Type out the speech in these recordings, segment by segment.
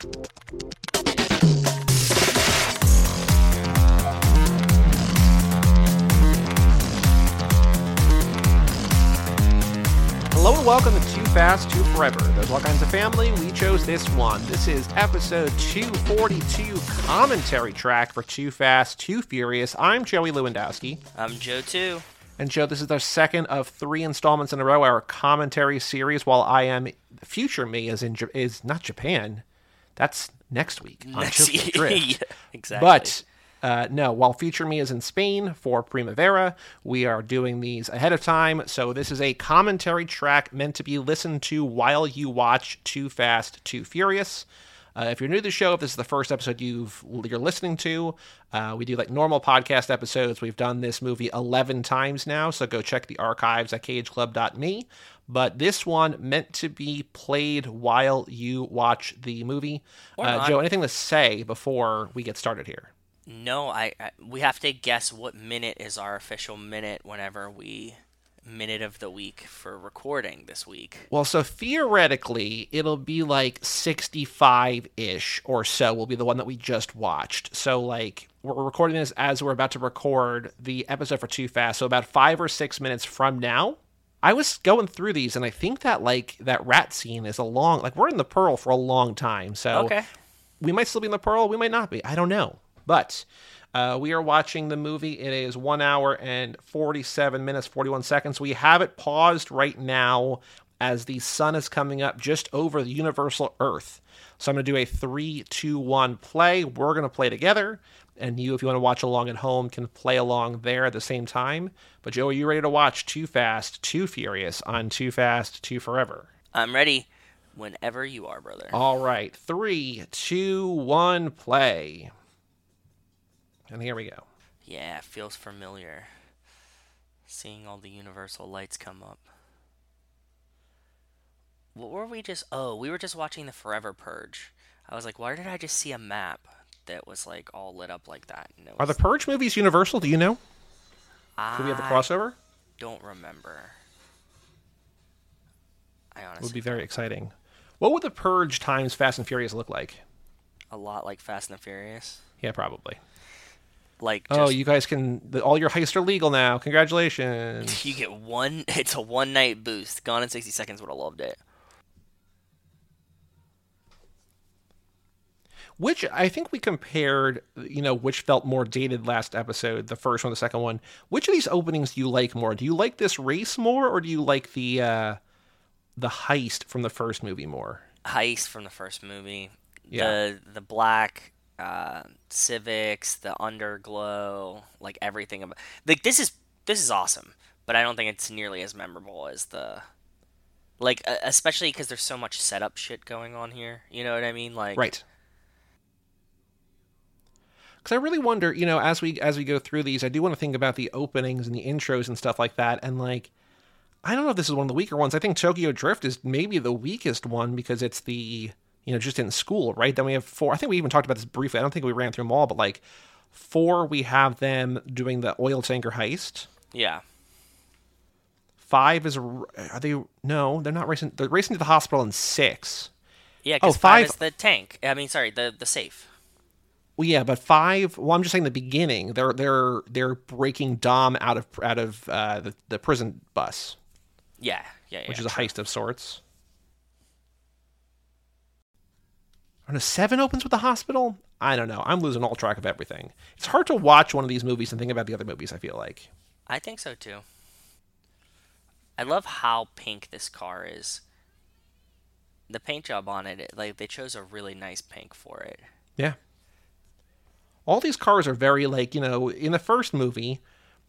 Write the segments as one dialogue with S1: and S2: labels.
S1: Hello and welcome to Too Fast, Too Forever. There's all kinds of family. We chose this one. This is episode 242 commentary track for Too Fast, Too Furious. I'm Joey Lewandowski.
S2: I'm Joe too.
S1: And Joe, this is our second of three installments in a row, our commentary series. While I am future me is in is not Japan. That's next week on
S2: Next-
S1: Drift.
S2: yeah, exactly.
S1: But uh, no, while Future Me is in Spain for Primavera, we are doing these ahead of time. So this is a commentary track meant to be listened to while you watch Too Fast, Too Furious. Uh, if you're new to the show, if this is the first episode you've you're listening to, uh, we do like normal podcast episodes. We've done this movie 11 times now, so go check the archives at cageclub.me. But this one meant to be played while you watch the movie. Uh. Joe, anything to say before we get started here?
S2: no, I, I we have to guess what minute is our official minute whenever we minute of the week for recording this week.
S1: Well, so theoretically, it'll be like 65 ish or so, will be the one that we just watched. So, like, we're recording this as we're about to record the episode for Too Fast. So, about five or six minutes from now, I was going through these, and I think that, like, that rat scene is a long, like, we're in the Pearl for a long time. So,
S2: Okay.
S1: we might still be in the Pearl, we might not be. I don't know. But uh, we are watching the movie. It is one hour and 47 minutes, 41 seconds. We have it paused right now as the sun is coming up just over the universal Earth. So I'm going to do a three, two, one play. We're going to play together. And you, if you want to watch along at home, can play along there at the same time. But Joe, are you ready to watch Too Fast, Too Furious on Too Fast, Too Forever?
S2: I'm ready whenever you are, brother.
S1: All right, three, two, one, play. And here we go.
S2: Yeah, feels familiar. Seeing all the universal lights come up. What were we just? Oh, we were just watching the Forever Purge. I was like, why did I just see a map that was like all lit up like that? And it
S1: Are the Purge movies universal? Do you know? Do we have the
S2: I
S1: crossover?
S2: don't remember. I
S1: It
S2: honestly
S1: would be very exciting. What would the Purge times Fast and Furious look like?
S2: a lot like Fast and Furious.
S1: Yeah, probably.
S2: Like oh, just,
S1: Oh, you guys can. The, all your heists are legal now. Congratulations.
S2: you get one. It's a one night boost. Gone in sixty seconds. Would have loved it.
S1: Which I think we compared, you know, which felt more dated last episode, the first one, the second one. Which of these openings do you like more? Do you like this race more, or do you like the uh, the heist from the first movie more?
S2: Heist from the first movie.
S1: Yeah.
S2: The the black uh, Civics, the underglow, like everything about. Like this is this is awesome, but I don't think it's nearly as memorable as the. Like especially because there's so much setup shit going on here. You know what I mean? Like
S1: Right. Because I really wonder, you know, as we as we go through these, I do want to think about the openings and the intros and stuff like that. And like, I don't know if this is one of the weaker ones. I think Tokyo Drift is maybe the weakest one because it's the you know just in school, right? Then we have four. I think we even talked about this briefly. I don't think we ran through them all, but like four, we have them doing the oil tanker heist.
S2: Yeah.
S1: Five is are they? No, they're not racing. They're racing to the hospital in six.
S2: Yeah,
S1: Oh,
S2: five
S1: five-
S2: is the tank. I mean, sorry, the the safe.
S1: Well, yeah, but five. Well, I'm just saying the beginning. They're they're they're breaking Dom out of out of uh, the the prison bus,
S2: Yeah, yeah, yeah.
S1: which is a heist of sorts. I don't know. Seven opens with the hospital. I don't know. I'm losing all track of everything. It's hard to watch one of these movies and think about the other movies. I feel like.
S2: I think so too. I love how pink this car is. The paint job on it, it- like they chose a really nice pink for it.
S1: Yeah. All these cars are very like you know in the first movie,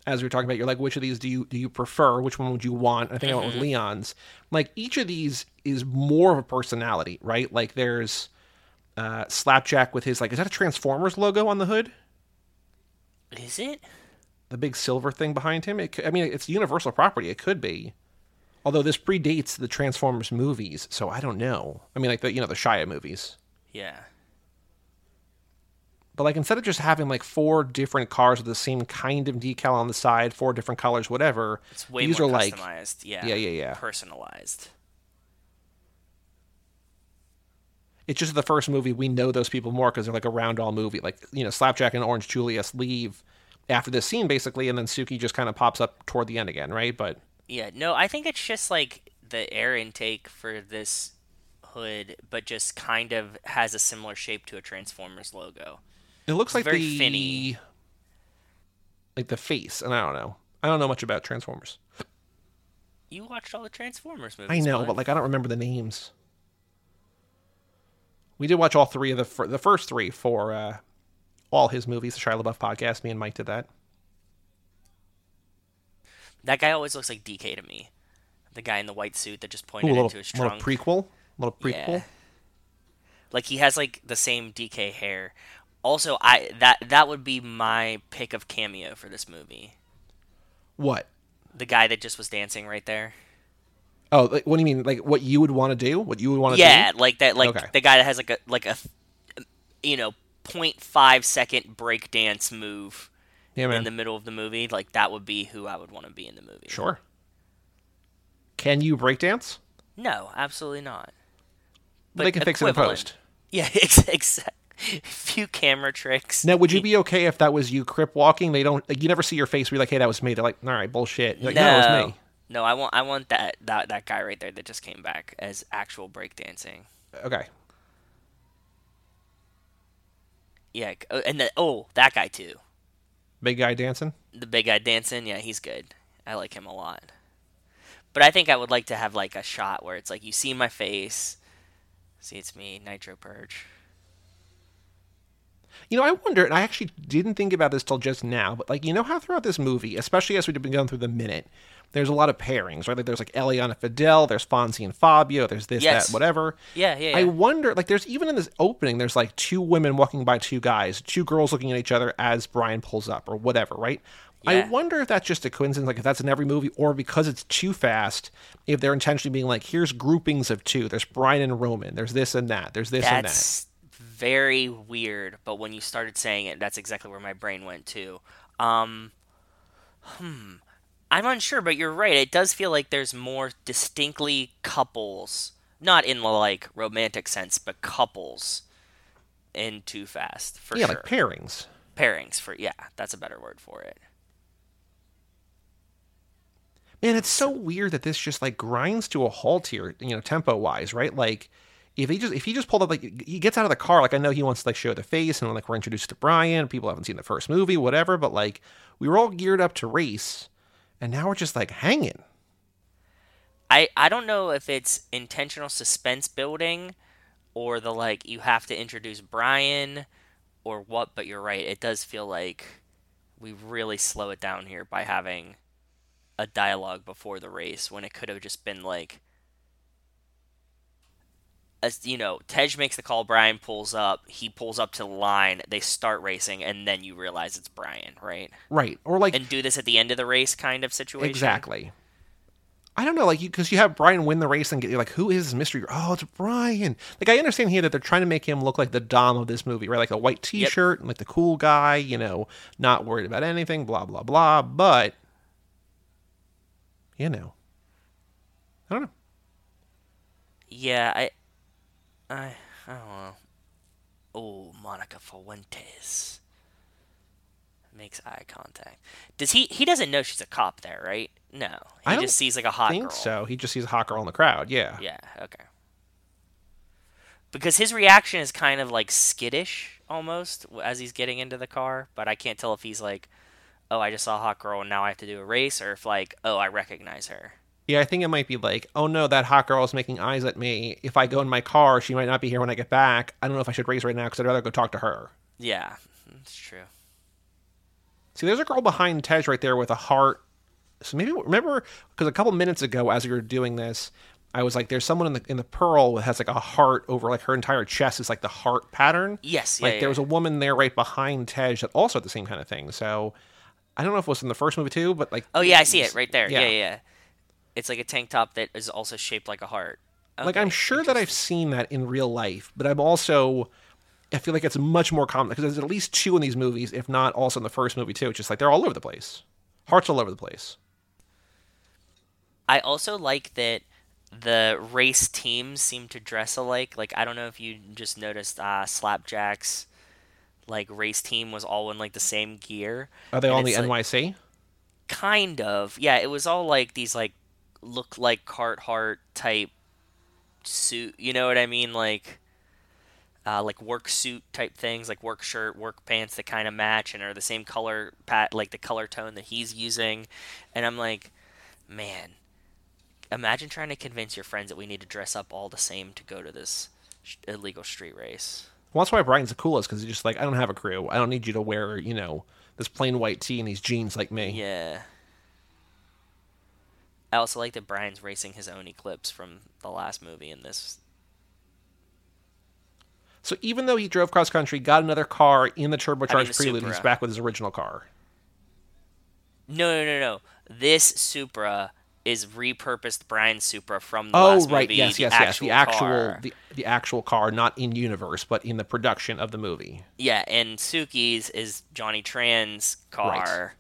S1: as we were talking about, you're like, which of these do you do you prefer? Which one would you want? I think I went with Leon's. Like each of these is more of a personality, right? Like there's uh, Slapjack with his like, is that a Transformers logo on the hood?
S2: Is it?
S1: The big silver thing behind him. It, I mean, it's Universal property. It could be. Although this predates the Transformers movies, so I don't know. I mean, like the you know the Shia movies.
S2: Yeah.
S1: But like instead of just having like four different cars with the same kind of decal on the side, four different colors, whatever,
S2: It's way
S1: these
S2: more
S1: are like
S2: customized. yeah.
S1: Yeah, yeah, yeah.
S2: Personalized.
S1: it's just the first movie we know those people more because they're like around all movie. Like you know, Slapjack and Orange Julius leave after this scene basically, and then Suki just kind of pops up toward the end again, right? But
S2: Yeah, no, I think it's just like the air intake for this hood, but just kind of has a similar shape to a Transformers logo.
S1: It looks like
S2: very
S1: the
S2: finny.
S1: like the face, and I don't know. I don't know much about Transformers.
S2: You watched all the Transformers movies.
S1: I know, but like I don't remember the names. We did watch all three of the fir- the first three for uh, all his movies. The Shia LaBeouf podcast. Me and Mike did that.
S2: that guy always looks like DK to me. The guy in the white suit that just pointed
S1: a little,
S2: into his
S1: little
S2: trunk.
S1: prequel. Little prequel.
S2: Yeah. Like he has like the same DK hair. Also, I that that would be my pick of cameo for this movie.
S1: What?
S2: The guy that just was dancing right there.
S1: Oh, like, what do you mean? Like what you would want to do? What you would want to
S2: Yeah,
S1: do?
S2: Yeah, like that. Like
S1: Okay.
S2: the guy that has like a like a you know 0.5 second break dance move
S1: Yeah,
S2: in the middle of the movie. Like that would be who I would want to be in the movie.
S1: Sure. Can you breakdance?
S2: No, absolutely not. But
S1: they can fix it in post.
S2: Yeah, exactly. Few camera tricks.
S1: Now, would you be okay if that was you crip walking? They don't. Like, you never see your face. Where you're like, "Hey, that was me." They're like, "All right, bullshit." Like, no, it was me.
S2: No, I want I want that that that guy right there that just came back as actual breakdancing.
S1: Okay.
S2: Yeah, oh, and the, oh, that guy too.
S1: Big guy dancing.
S2: The big guy dancing. Yeah, he's good. I like him a lot. But I think I would like to have like a shot where it's like you see my face, see it's me, Nitro Purge.
S1: You know, I wonder, and I actually didn't think about this till just now, but like, you know how throughout this movie, especially as we've been going through the minute, there's a lot of pairings, right? Like, there's like Eliana Fidel, there's Fonzie and Fabio, there's this,
S2: Yes.
S1: that, whatever.
S2: Yeah, yeah.
S1: I wonder, like, there's even in this opening, there's like two women walking by two guys, two girls looking at each other as Brian pulls up or whatever, right?
S2: Yeah.
S1: I wonder if that's just a coincidence, like if that's in every movie, or because it's too fast, if they're intentionally being like, here's groupings of two. There's Brian and Roman. There's this and that. There's this and that.
S2: Very weird, but when you started saying it, that's exactly where my brain went to. Um, hmm. I'm unsure, but you're right. It does feel like there's more distinctly couples, not in the like romantic sense, but couples in Too Fast for
S1: yeah,
S2: sure.
S1: like pairings.
S2: Pairings for yeah, that's a better word for it.
S1: Man, it's so weird that this just like grinds to a halt here, you know, tempo wise, right? Like if he just if he just pulled up like he gets out of the car, like I know he wants to like show the face and like we're introduced to Brian, people haven't seen the first movie, whatever, but like we were all geared up to race and now we're just like hanging.
S2: I I don't know if it's intentional suspense building or the like you have to introduce Brian or what, but you're right. It does feel like we really slow it down here by having a dialogue before the race when it could have just been like as you know, Tej makes the call, Brian pulls up, he pulls up to the line, they start racing, and then you realize it's Brian, right?
S1: Right. Or like
S2: And do this at the end of the race kind of situation.
S1: exactly. I don't know, like you because you have Brian win the race and get you're like, who is this mystery? Oh, it's Brian. Like I understand here that they're trying to make him look like the dom of this movie, right? Like a white T-shirt and like the cool guy, you know, not worried about anything, blah blah blah. But you know, I don't know.
S2: Yeah, I, I, I don't know. Oh, Monica Fuentes makes eye contact. Does he? He doesn't know she's a cop there, right? No, he
S1: I
S2: just sees like a hot
S1: think
S2: girl.
S1: so. He just sees a hot girl in the crowd. Yeah.
S2: Yeah. Okay. Because his reaction is kind of like skittish almost as he's getting into the car, but I can't tell if he's like, "Oh, I just saw a hot girl and now I have to do a race," or if like, "Oh, I recognize her."
S1: Yeah, I think it might be like, oh no, that hot girl is making eyes at me. If I go in my car, she might not be here when I get back. I don't know if I should race right now because I'd rather go talk to her.
S2: Yeah, that's true.
S1: See, there's a girl behind Tej right there with a heart. So maybe remember because a couple minutes ago, as we were doing this, I was like, "There's someone in the in the pearl that has like a heart over like her entire chest is like the heart pattern."
S2: Yes, yeah,
S1: like
S2: yeah.
S1: there was a woman there right behind Tej that also had the same kind of thing. So I don't know if it was in the first movie too, but like,
S2: Oh yeah, I see it right there. Yeah,
S1: Yeah.
S2: yeah. It's like a tank top that is also shaped like a heart.
S1: like I'm sure that I've seen that in real life, but I'm also I feel like it's much more common because there's at least two in these movies, if not also in the first movie too. It's just like they're all over the place, hearts all over the place.
S2: I also like that the race teams seem to dress alike. Like I don't know if you just noticed uh, Slapjack's like race team was all in like the same gear.
S1: Are they
S2: And
S1: all in the
S2: like,
S1: NYC?
S2: kind of yeah it was all like these like look like Carhartt type suit you know what i mean like uh, like work suit type things like work shirt work pants that kind of match and are the same color pat like the color tone that he's using and i'm like man imagine trying to convince your friends that we need to dress up all the same to go to this sh- illegal street race
S1: Well, that's why Brian's the coolest because he's just like, I don't have a crew. I don't need you to wear, you know, this plain white tee and these jeans like me.
S2: Yeah. I also like that Brian's racing his own Eclipse from the last movie in this.
S1: So even though he drove cross country, got another car in the turbocharged
S2: the
S1: Prelude, he's back with his original car.
S2: No, no, no, no. This Supra is repurposed Brian's Supra from the
S1: Oh,
S2: last
S1: right.
S2: movie.
S1: yes, yes, yes. The actual,
S2: car.
S1: the the actual car, not in universe, but in the production of the movie.
S2: Yeah, and Suki's is Johnny Tran's car.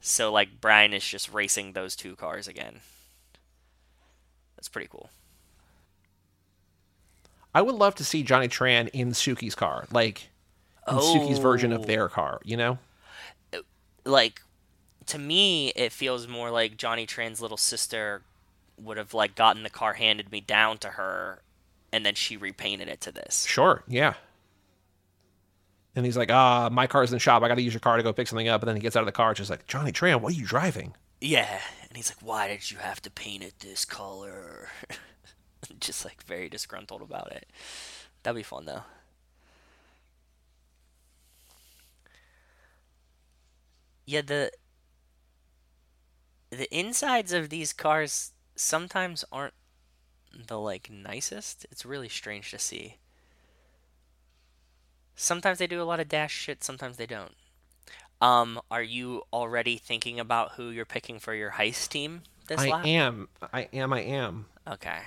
S2: So like Brian is just racing those two cars again. That's pretty cool.
S1: I would love to see Johnny Tran in Suki's car, like in Suki's version of
S2: Oh.
S1: their car. You know?
S2: like to me it feels more like Johnny Tran's little sister would have like gotten the car handed me down to her and then she repainted it to this.
S1: Sure. Yeah. And he's like, ah, my car's in the shop. I got to use your car to go pick something up. And then he gets out of the car. Just like, Johnny Tran, what are you driving?
S2: Yeah, and he's like, "Why did you have to paint it this color?" Just like very disgruntled about it. That'd be fun though. Yeah, the the insides of these cars sometimes aren't the like nicest. It's really strange to see. Sometimes they do a lot of dash shit, sometimes they don't. Um, are you already thinking about who you're picking for your heist team this
S1: I
S2: lap?
S1: am. I am. I am.
S2: Okay.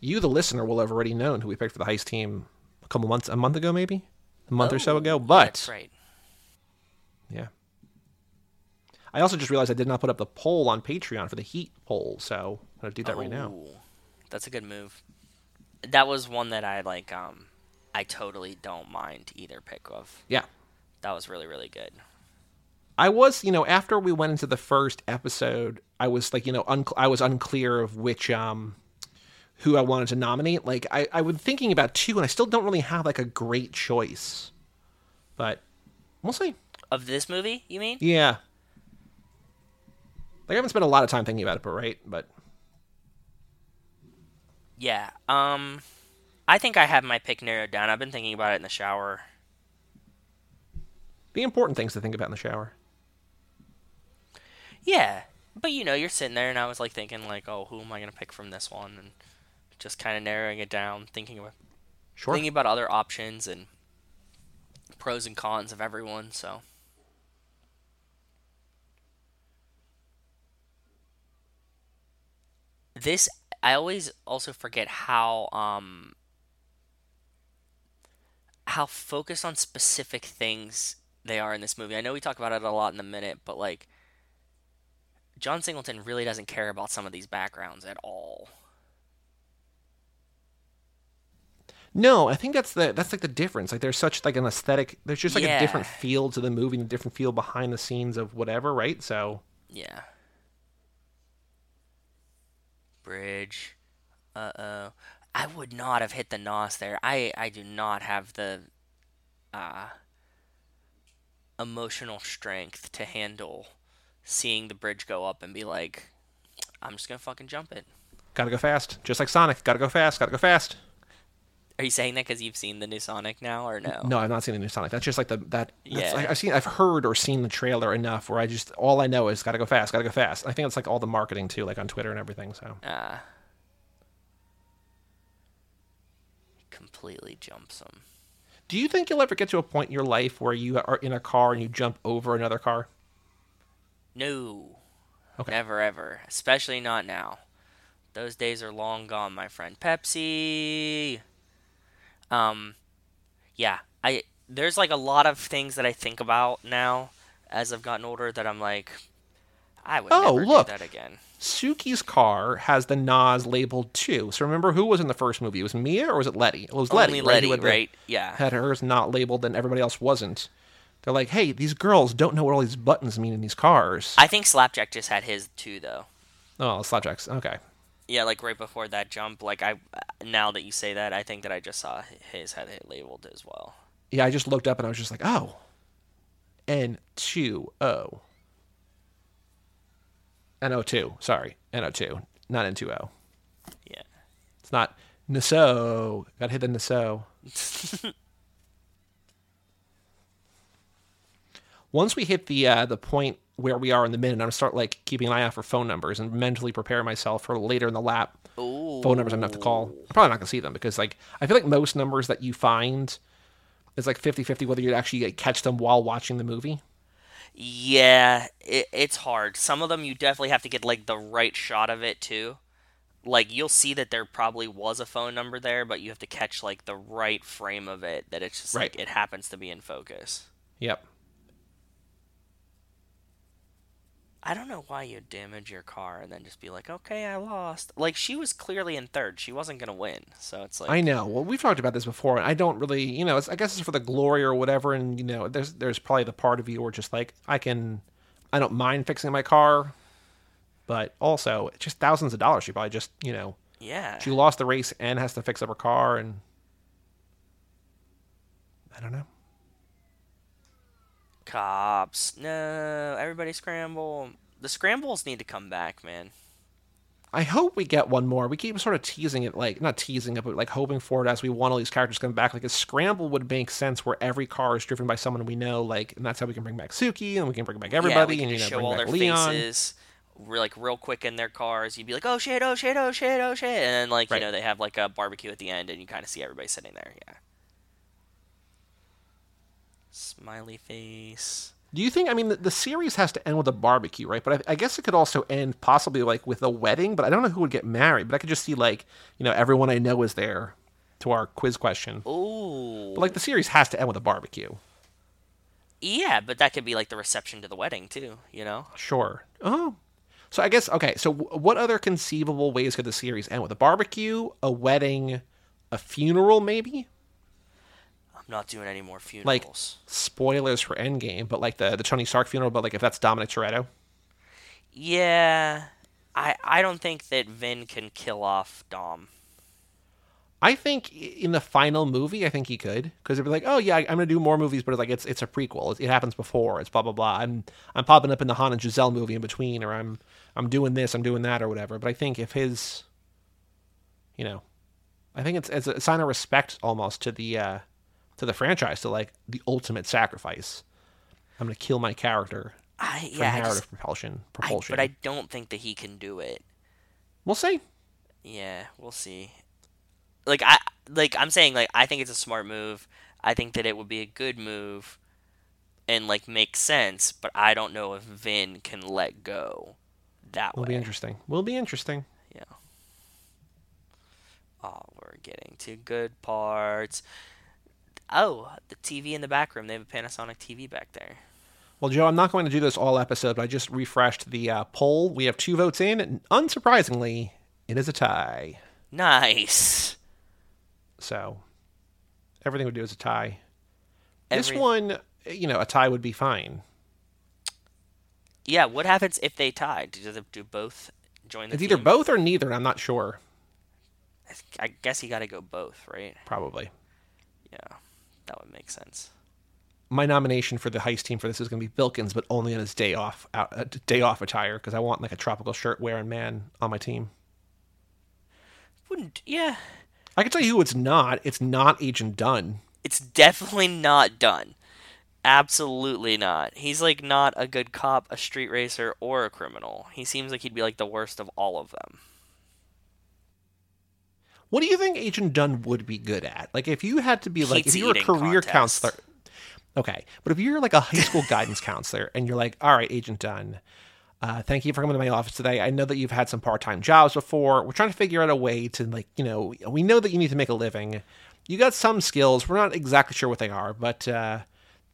S1: You, the listener, will have already known who we picked for the heist team a couple months, a month ago, maybe a month or so
S2: Oh,
S1: ago. But
S2: that's right.
S1: yeah. I also just realized I did not put up the poll on Patreon for the Heat poll, so I'm gonna do that right now.
S2: That's a good move. That was one that I like. Um, I totally don't mind either pick of.
S1: Yeah.
S2: That was really really good.
S1: I was, you know, after we went into the first episode, I was like, you know, un- I was unclear of which um who I wanted to nominate. Like I I was thinking about two and I still don't really have like a great choice. But we'll see.
S2: Of this movie, you mean?
S1: Yeah. Like I haven't spent a lot of time thinking about it, but right, but
S2: Yeah. Um, I think I have my pick narrowed down. I've been thinking about it in the shower.
S1: The important things to think about in the shower.
S2: Yeah, but you know, you're sitting there, and I was like thinking, like, oh, who am I gonna pick from this one, and just kind of narrowing it down, thinking about
S1: Sure.
S2: thinking about other options and pros and cons of everyone. So this, I always also forget how um how focused on specific things they are in this movie. I know we talk about it a lot in a minute, but like John Singleton really doesn't care about some of these backgrounds at all.
S1: No, I think that's the that's like the difference. Like there's such like an aesthetic. There's just like a different feel to the movie and a different feel behind the scenes of whatever, right? So
S2: Yeah. Bridge. Uh oh. I would not have hit the nos there. I I do not have the uh emotional strength to handle seeing the bridge go up and be like, I'm just gonna fucking jump it.
S1: gotta go fast, just like Sonic. Gotta go fast. Gotta go fast.
S2: Are you saying that because you've seen the new Sonic now, or no?
S1: No, I've not seen the new Sonic. That's just like the that. That's
S2: Yeah.
S1: like, I've seen, I've heard or seen the trailer enough where I just all I know is gotta go fast, gotta go fast. I think it's like all the marketing too, like on Twitter and everything. So
S2: Uh, completely jumps him.
S1: Do you think you'll ever get to a point in your life where you are in a car and you jump over another car?
S2: No.
S1: Okay.
S2: Never ever. Especially not now. Those days are long gone, my friend. Pepsi. Um yeah, I there's like a lot of things that I think about now as I've gotten older that I'm like I would
S1: Oh,
S2: never
S1: look.
S2: do that again.
S1: Suki's car has the NOS labeled too. So remember who was in the first movie? It was Mia or was it Letty? It was Letty,
S2: Only
S1: right?
S2: Letty,
S1: had the-
S2: right? Yeah.
S1: had hers not labeled and everybody else wasn't. They're like, hey, these girls don't know what all these buttons mean in these cars.
S2: I think Slapjack just had his too, though.
S1: oh, slapjacks. Okay.
S2: Yeah, like right before that jump. Like I, now that you say that, I think that I just saw his had it labeled as well.
S1: Yeah, I just looked up and I was just like, oh, N2O. NO2, sorry. NO2, not N2O.
S2: Yeah.
S1: It's not Naso. Gotta hit the Naso. Once we hit the uh, the point where we are in the minute, I'm gonna start like keeping an eye out for phone numbers and mentally prepare myself for later in the lap.
S2: Ooh.
S1: Phone numbers I'm gonna have to call. I'm probably not gonna see them because like I feel like most numbers that you find is like 50-50 whether you actually like, catch them while watching the movie.
S2: Yeah, it, it's hard. Some of them you definitely have to get like the right shot of it too. Like you'll see that there probably was a phone number there, but you have to catch like the right frame of it that it's just
S1: Right.
S2: like it happens to be in focus.
S1: Yep.
S2: I don't know why you'd damage your car and then just be like, okay, I lost. Like she was clearly in third; she wasn't gonna win. So it's like,
S1: I know. Well, we've talked about this before, I don't really, you know, it's, I guess it's for the glory or whatever. And you know, there's there's probably the part of you where just like I can, I don't mind fixing my car, but also it's just thousands of dollars. She probably just, you know,
S2: yeah,
S1: she lost the race and has to fix up her car, and I don't know.
S2: Cops. No, everybody scramble. The scrambles need to come back, man.
S1: I hope we get one more. We keep sort of teasing it, like not teasing it, but like hoping for it as we want all these characters to come back. Like a scramble would make sense where every car is driven by someone we know, like, and that's how we can bring back Suki and we can bring back everybody
S2: yeah,
S1: and you know
S2: show all their
S1: Leon.
S2: faces, like real quick in their cars. You'd be like, "Oh shit! Oh shit! Oh shit! Oh shit!" And then like
S1: Right.
S2: you know they have like a barbecue at the end, and you kind of see everybody sitting there. Yeah. Smiley face.
S1: Do you think? I mean, the, the series has to end with a barbecue, right? But I, I guess it could also end possibly like with a wedding. But I don't know who would get married. But I could just see like you know everyone I know is there to our quiz question.
S2: Ooh.
S1: But like the series has to end with a barbecue.
S2: yeah, but that could be like the reception to the wedding too. You know.
S1: Sure. Oh. So I guess okay. So w- what other conceivable ways could the series end with a barbecue, a wedding, a funeral, maybe?
S2: I'm not doing any more
S1: Like
S2: funerals.
S1: spoilers for Endgame, but like the the Tony Stark funeral. But like if that's Dominic Toretto,
S2: yeah. I I don't think that Vin can kill off Dom.
S1: I think in the final movie, I think he could because it'd be like, oh yeah, I'm gonna do more movies, but it's like it's it's a prequel. It, it happens before. It's blah blah blah. I'm I'm popping up in the Han and Giselle movie in between, or I'm I'm doing this, I'm doing that, or whatever. But I think if his, you know, I think it's it's a sign of respect almost to the uh to the franchise, to like the ultimate sacrifice. I'm gonna kill my character
S2: I
S1: for
S2: yeah, I
S1: narrative
S2: just,
S1: propulsion.
S2: I,
S1: Propulsion.
S2: but I don't think that he can do it.
S1: we'll see.
S2: Yeah, we'll see. Like I like I'm saying like I think it's a smart move. I think that it would be a good move and like make sense, but I don't know if Vin can let go that
S1: Will
S2: way.
S1: be interesting. Will be interesting.
S2: Yeah. Oh, we're getting to good parts. Oh, the TV in the back room. They have a Panasonic TV back there.
S1: Well, Joe, I'm not going to do this all episode, but I just refreshed the uh, poll. We have two votes in, and unsurprisingly, it is a tie.
S2: Nice.
S1: So everything would do is a tie. This one, you know, a tie would be fine.
S2: Yeah, what happens if they tie? Do they do both join the
S1: It's
S2: team?
S1: either both or neither, and I'm not sure.
S2: I guess you got to go both, right?
S1: Probably.
S2: Yeah, that would make sense.
S1: My nomination for the heist team for this is going to be Bilkins, but only on his day off, out, uh, day off attire, because I want like a tropical shirt wearing man on my team.
S2: Wouldn't yeah?
S1: I can tell you who it's not. It's not Agent Dunn.
S2: It's definitely not Dunn. Absolutely not. He's like not a good cop, a street racer, or a criminal. He seems like he'd be like the worst of all of them.
S1: What do you think Agent Dunn would be good at? Like, if you had to be like, if you were a career
S2: contest.
S1: counselor, okay, but if you're like a high school guidance counselor and you're like, all right, Agent Dunn, uh, thank you for coming to my office today. I know that you've had some part time jobs before. We're trying to figure out a way to, like, you know, we know that you need to make a living. You got some skills. We're not exactly sure what they are, but uh,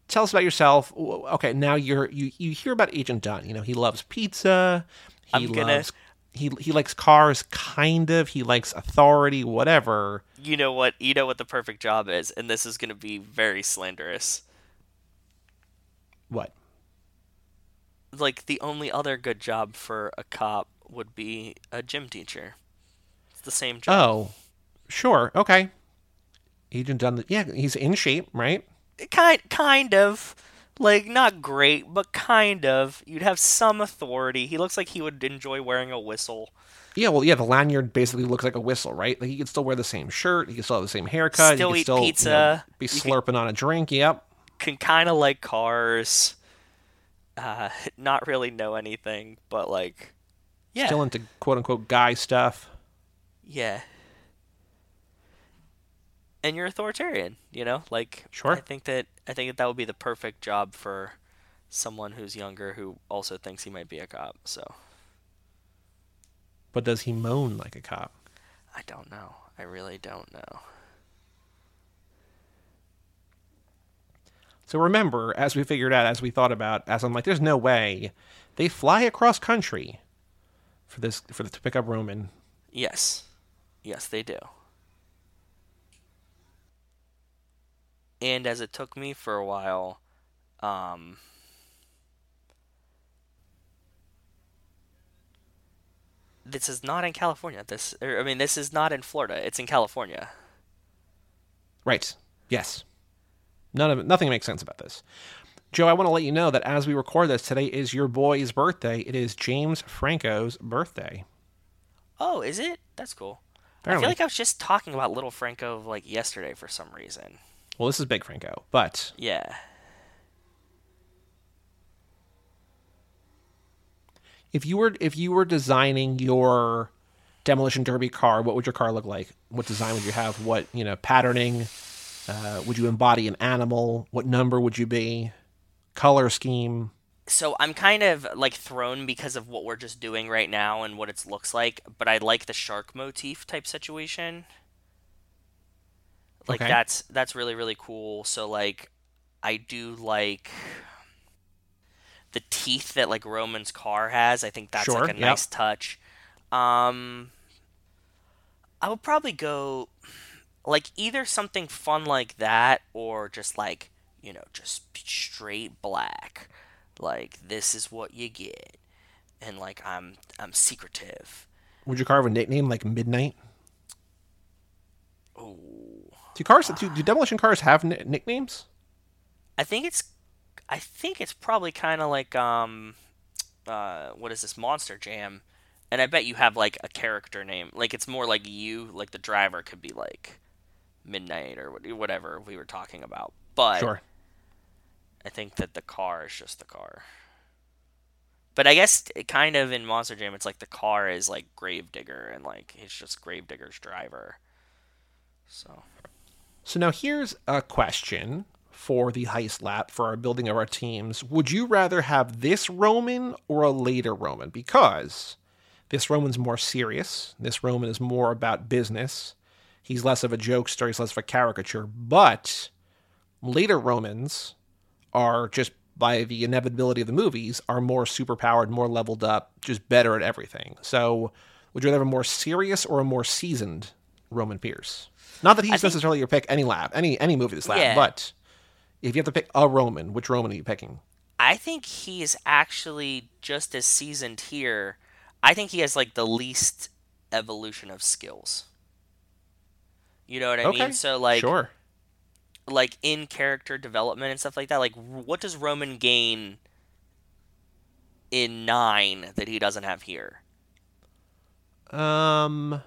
S1: tell us about yourself. Okay, now you're you you hear about Agent Dunn. You know, he loves pizza. He
S2: I'm gonna-
S1: loves he he likes cars, kind of. He likes authority, whatever.
S2: You know what? You know what the perfect job is, and this is going to be very slanderous.
S1: What?
S2: Like the only other good job for a cop would be a gym teacher. It's the same job.
S1: Oh, sure. Okay. Agent Dunn. Yeah, he's in shape, right?
S2: kind kind of like not great but kind of you'd have some authority he looks like he would enjoy wearing a whistle
S1: Yeah, well, yeah, the lanyard basically looks like a whistle, right? Like he could still wear the same shirt, he could still have the same haircut,
S2: Still
S1: he could
S2: eat
S1: still you know,
S2: pizza.
S1: be
S2: You can-
S1: slurping on a drink. Yep.
S2: can kind of like cars uh not really know anything but like yeah
S1: Still into quote unquote guy stuff.
S2: yeah and you're authoritarian you know like
S1: Sure.
S2: i think that i think that that would be the perfect job for someone who's younger who also thinks he might be a cop so
S1: But does he moan like a cop?
S2: i don't know i really don't know
S1: So remember, as we figured out, as we thought about, as I'm like, there's no way they fly across country for this for the, to pick up Roman.
S2: Yes. Yes, they do. And as it took me for a while, um, this is not in California. This, or, I mean, this is not in Florida. It's in California.
S1: Right. Yes. None of nothing makes sense about this. Joe, I want to let you know that as we record this, today is your boy's birthday. It is James Franco's birthday.
S2: Oh, is it? That's cool. I feel like I was just talking about Little Franco like yesterday for some reason.
S1: Well, this is Big Franco, but
S2: Yeah.
S1: if you were if you were designing your demolition derby car, what would your car look like? What design would you have? What you know patterning? Uh, would you embody an animal? What number would you be? Color scheme?
S2: so I'm kind of like thrown because of what we're just doing right now and what it looks like, but I like the shark motif type situation. Like
S1: Okay.
S2: that's that's really really cool. So like I do like the teeth that like Roman's car has. I think that's
S1: Sure,
S2: like a
S1: yep.
S2: nice touch. Um I would probably go like either something fun like that or just like, you know, just straight black. Like this is what you get. And like I'm I'm secretive.
S1: Would you carve a nickname like Midnight?
S2: Oh.
S1: Do cars do, do demolition cars have ni- nicknames?
S2: I think it's I think it's probably kind of like um uh what is this Monster Jam? And I bet you have like a character name. Like it's more like you, like the driver could be like Midnight or whatever we were talking about. But
S1: Sure.
S2: I think that the car is just the car. But I guess it kind of in Monster Jam, it's like the car is like Gravedigger, and like it's just Gravedigger's driver. So
S1: So now here's a question for the heist lap for our building of our teams. Would you rather have this Roman or a later Roman? Because this Roman's more serious. This Roman is more about business. He's less of a jokester, he's less of a caricature. But later Romans are just by the inevitability of the movies are more superpowered, more leveled up, just better at everything. So would you rather have a more serious or a more seasoned Roman Pierce? Not that he's
S2: think-
S1: necessarily your pick any lap, any any movie this lap,
S2: Yeah.
S1: but if you have to pick a Roman, which Roman are you picking?
S2: I think he is actually just as seasoned here. I think he has like the least evolution of skills. You know what I
S1: okay,
S2: mean? So like
S1: sure.
S2: like in character development and stuff like that, like what does Roman gain in 9 that he doesn't have here?
S1: Um,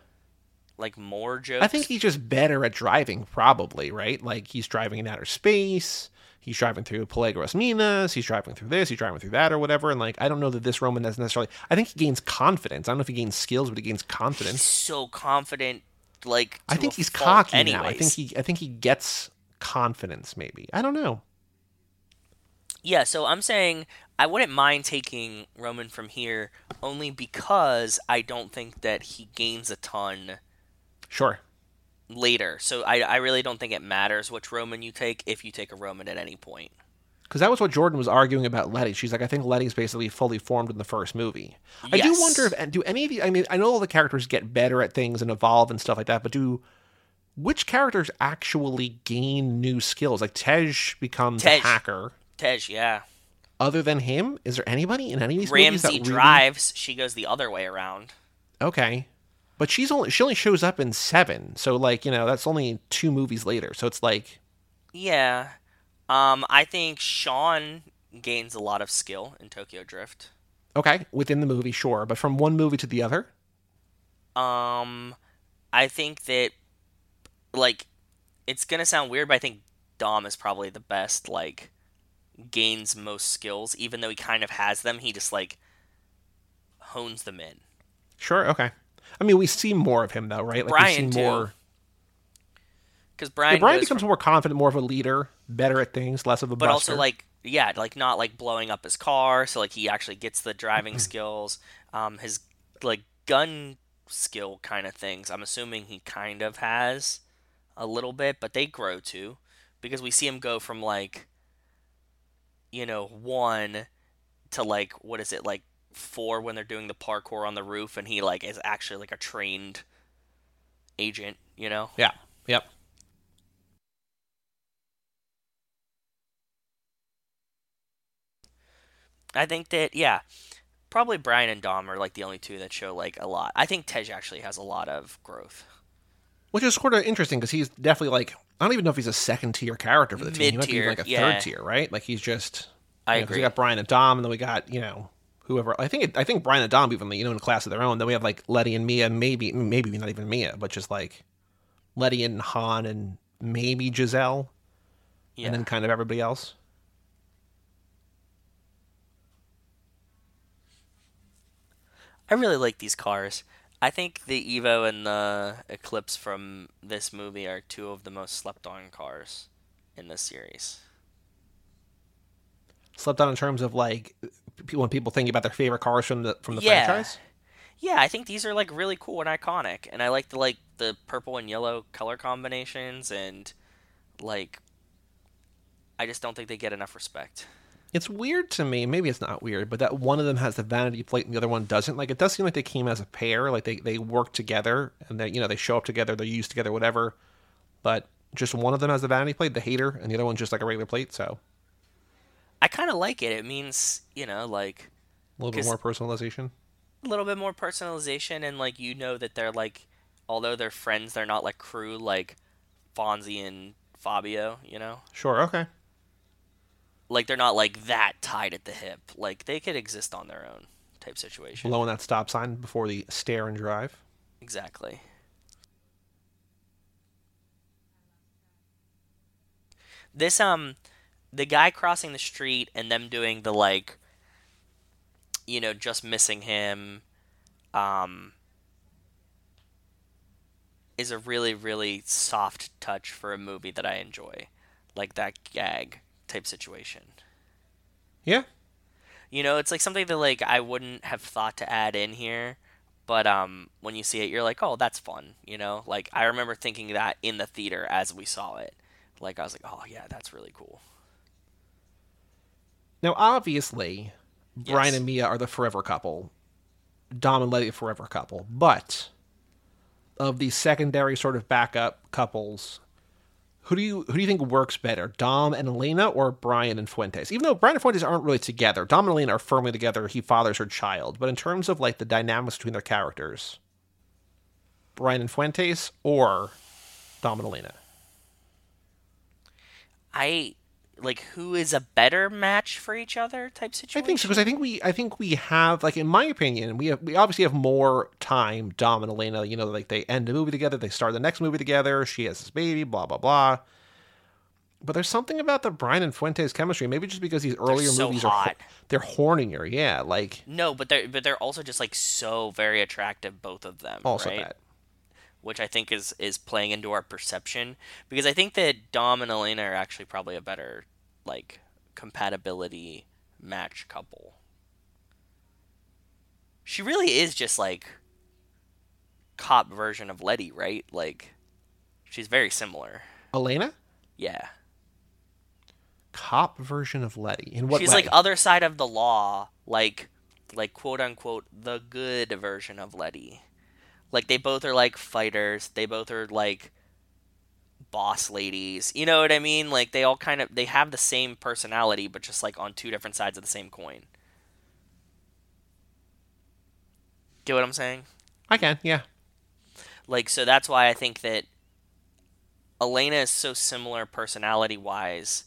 S2: Like more jokes?
S1: I think he's just better at driving, probably, right? Like he's driving in outer space. He's driving through Pelagros Minas. He's driving through this. He's driving through that, or whatever. And like, I don't know that this Roman doesn't necessarily. I think he gains confidence. I don't know if he gains skills, but he gains
S2: he's
S1: confidence.
S2: so confident like
S1: I think he's cocky
S2: anyways.
S1: now. I think he. I think he gets confidence. Maybe I don't know.
S2: Yeah, so I'm saying I wouldn't mind taking Roman from here only because I don't think that he gains a ton
S1: Sure.
S2: later. So I, I really don't think it matters which Roman you take if you take a Roman at any point.
S1: Because that was what Jordan was arguing about Letty. She's like, I think Letty's basically fully formed in the first movie. Yes. I do wonder if do any of the. I mean, I know all the characters get better at things and evolve and stuff like that, but do which characters actually gain new skills? Like Tej becomes
S2: Tej.
S1: a hacker.
S2: Tej, yeah.
S1: Other than him, is there anybody in any of these movies that
S2: Ramsey
S1: really-
S2: drives. She goes the other way around.
S1: Okay. But she's only she only shows up in seven, so like you know that's only two movies later. So it's like
S2: Yeah. Um, I think Sean gains a lot of skill in Tokyo Drift.
S1: okay within the movie, sure, but from one movie to the other,
S2: Um, I think that, like, it's gonna sound weird, but I think Dom is probably the best. Like, gains most skills, even though he kind of has them. He just like hones them in.
S1: sure, okay. I mean, we see more of him though, right? Like
S2: Brian,
S1: we
S2: too.
S1: see more.
S2: Because
S1: Yeah,
S2: Brian,
S1: Brian becomes
S2: from-
S1: more confident, more of a leader, better at things, less of a
S2: but also like yeah, like not like blowing up his car. So like he actually gets the driving skills. Um, his like gun skill kind of things. I'm assuming he kind of has a little bit, but they grow too because we see him go from like you know one to like what is it like four when they're doing the parkour on the roof, and he like is actually like a trained agent. You know.
S1: yeah, yep.
S2: I think that yeah, probably Brian and Dom are like the only two that show like a lot. I think Tej actually has a lot of growth.
S1: Which is sort of interesting because he's definitely like I don't even know if he's a second tier character for the team. He might be
S2: Mid-tier,
S1: like a
S2: yeah.
S1: third tier, right? Like he's just.
S2: I
S1: you know,
S2: agree.
S1: We got Brian and Dom, and then we got you know whoever. I think it, I think Brian and Dom even you know in a class of their own. Then we have like Letty and Mia, maybe maybe not even Mia, but just like Letty and Han and maybe Giselle,
S2: Yeah.
S1: and then kind of everybody else.
S2: I really like these cars. I think the Evo and the Eclipse from this movie are two of the most slept on cars in this series.
S1: Slept on in terms of like when people think about their favorite cars from the from the
S2: Yeah.
S1: franchise.
S2: Yeah, I think these are like really cool and iconic, and I like the like the purple and yellow color combinations, and like I just don't think they get enough respect.
S1: It's weird to me. Maybe it's not weird, but that one of them has the vanity plate and the other one doesn't. Like it does seem like they came as a pair. Like they they work together and they you know they show up together. They're used together, whatever. But just one of them has the vanity plate, the hater, and the other one's just like a regular plate. So
S2: I kind of like it. It means you know like
S1: a little bit more personalization.
S2: a little bit more personalization and like you know that they're like although they're friends they're not like crew like Fonzie and Fabio you know
S1: Sure. Okay.
S2: like they're not like that tied at the hip like they could exist on their own type situation
S1: Blowing that stop sign before the stare and drive.
S2: exactly this um the guy crossing the street and them doing the like you know just missing him um is a really really soft touch for a movie that I enjoy. Like that gag type situation.
S1: Yeah.
S2: you know it's like something that like I wouldn't have thought to add in here but um when you see it you're like oh that's fun you know? Like I remember thinking that in the theater as we saw it. Like I was like oh yeah that's really cool
S1: Now, obviously, Brian and Mia are the forever couple. Dom and Letty, forever couple. But of the secondary sort of backup couples, who do you who do you think works better, Dom and Elena or Brian and Fuentes? Even though Brian and Fuentes aren't really together, Dom and Elena are firmly together. He fathers her child. But in terms of like the dynamics between their characters, Brian and Fuentes or Dom and Elena?
S2: I like who is a better match for each other type situation.
S1: I think so because I think we I think we have like in my opinion we have we obviously have more time Dom and Elena you know like they end a movie together they start the next movie together she has this baby blah blah blah but there's something about the Brian and Fuentes chemistry maybe just because these earlier
S2: so
S1: movies are
S2: hot.
S1: ho- they're hornier yeah like
S2: no but they're but they're also just like so very attractive both of them
S1: also
S2: right?
S1: that
S2: which I think is is playing into our perception because I think that Dom and Elena are actually probably a better like compatibility match couple. She really is just like cop version of Letty, right? Like she's very similar.
S1: Elena
S2: Yeah.
S1: cop version of Letty. In what
S2: She's
S1: way?
S2: like other side of the law, like like quote unquote the good version of Letty. Like they both are like fighters. They both are like boss ladies. You know what I mean? Like they all kind of they have the same personality but just like on two different sides of the same coin. Get what I'm saying?
S1: I can, yeah.
S2: Like so that's why I think that Elena is so similar personality wise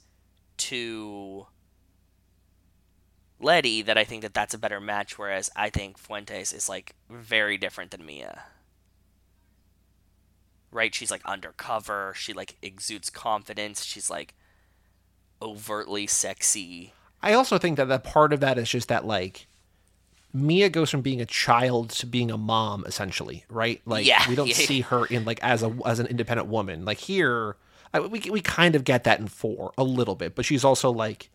S2: to Letty that I think that that's a better match whereas I think Fuentes is like very different than Mia. Right? She's like undercover, she like exudes confidence, she's like overtly sexy.
S1: I also think that that part of that is just that like Mia goes from being a child to being a mom essentially, right? Like
S2: Yeah,
S1: we don't
S2: yeah.
S1: see her in like as a as an independent woman. Like here, I, we we kind of get that in four a little bit, but she's also like,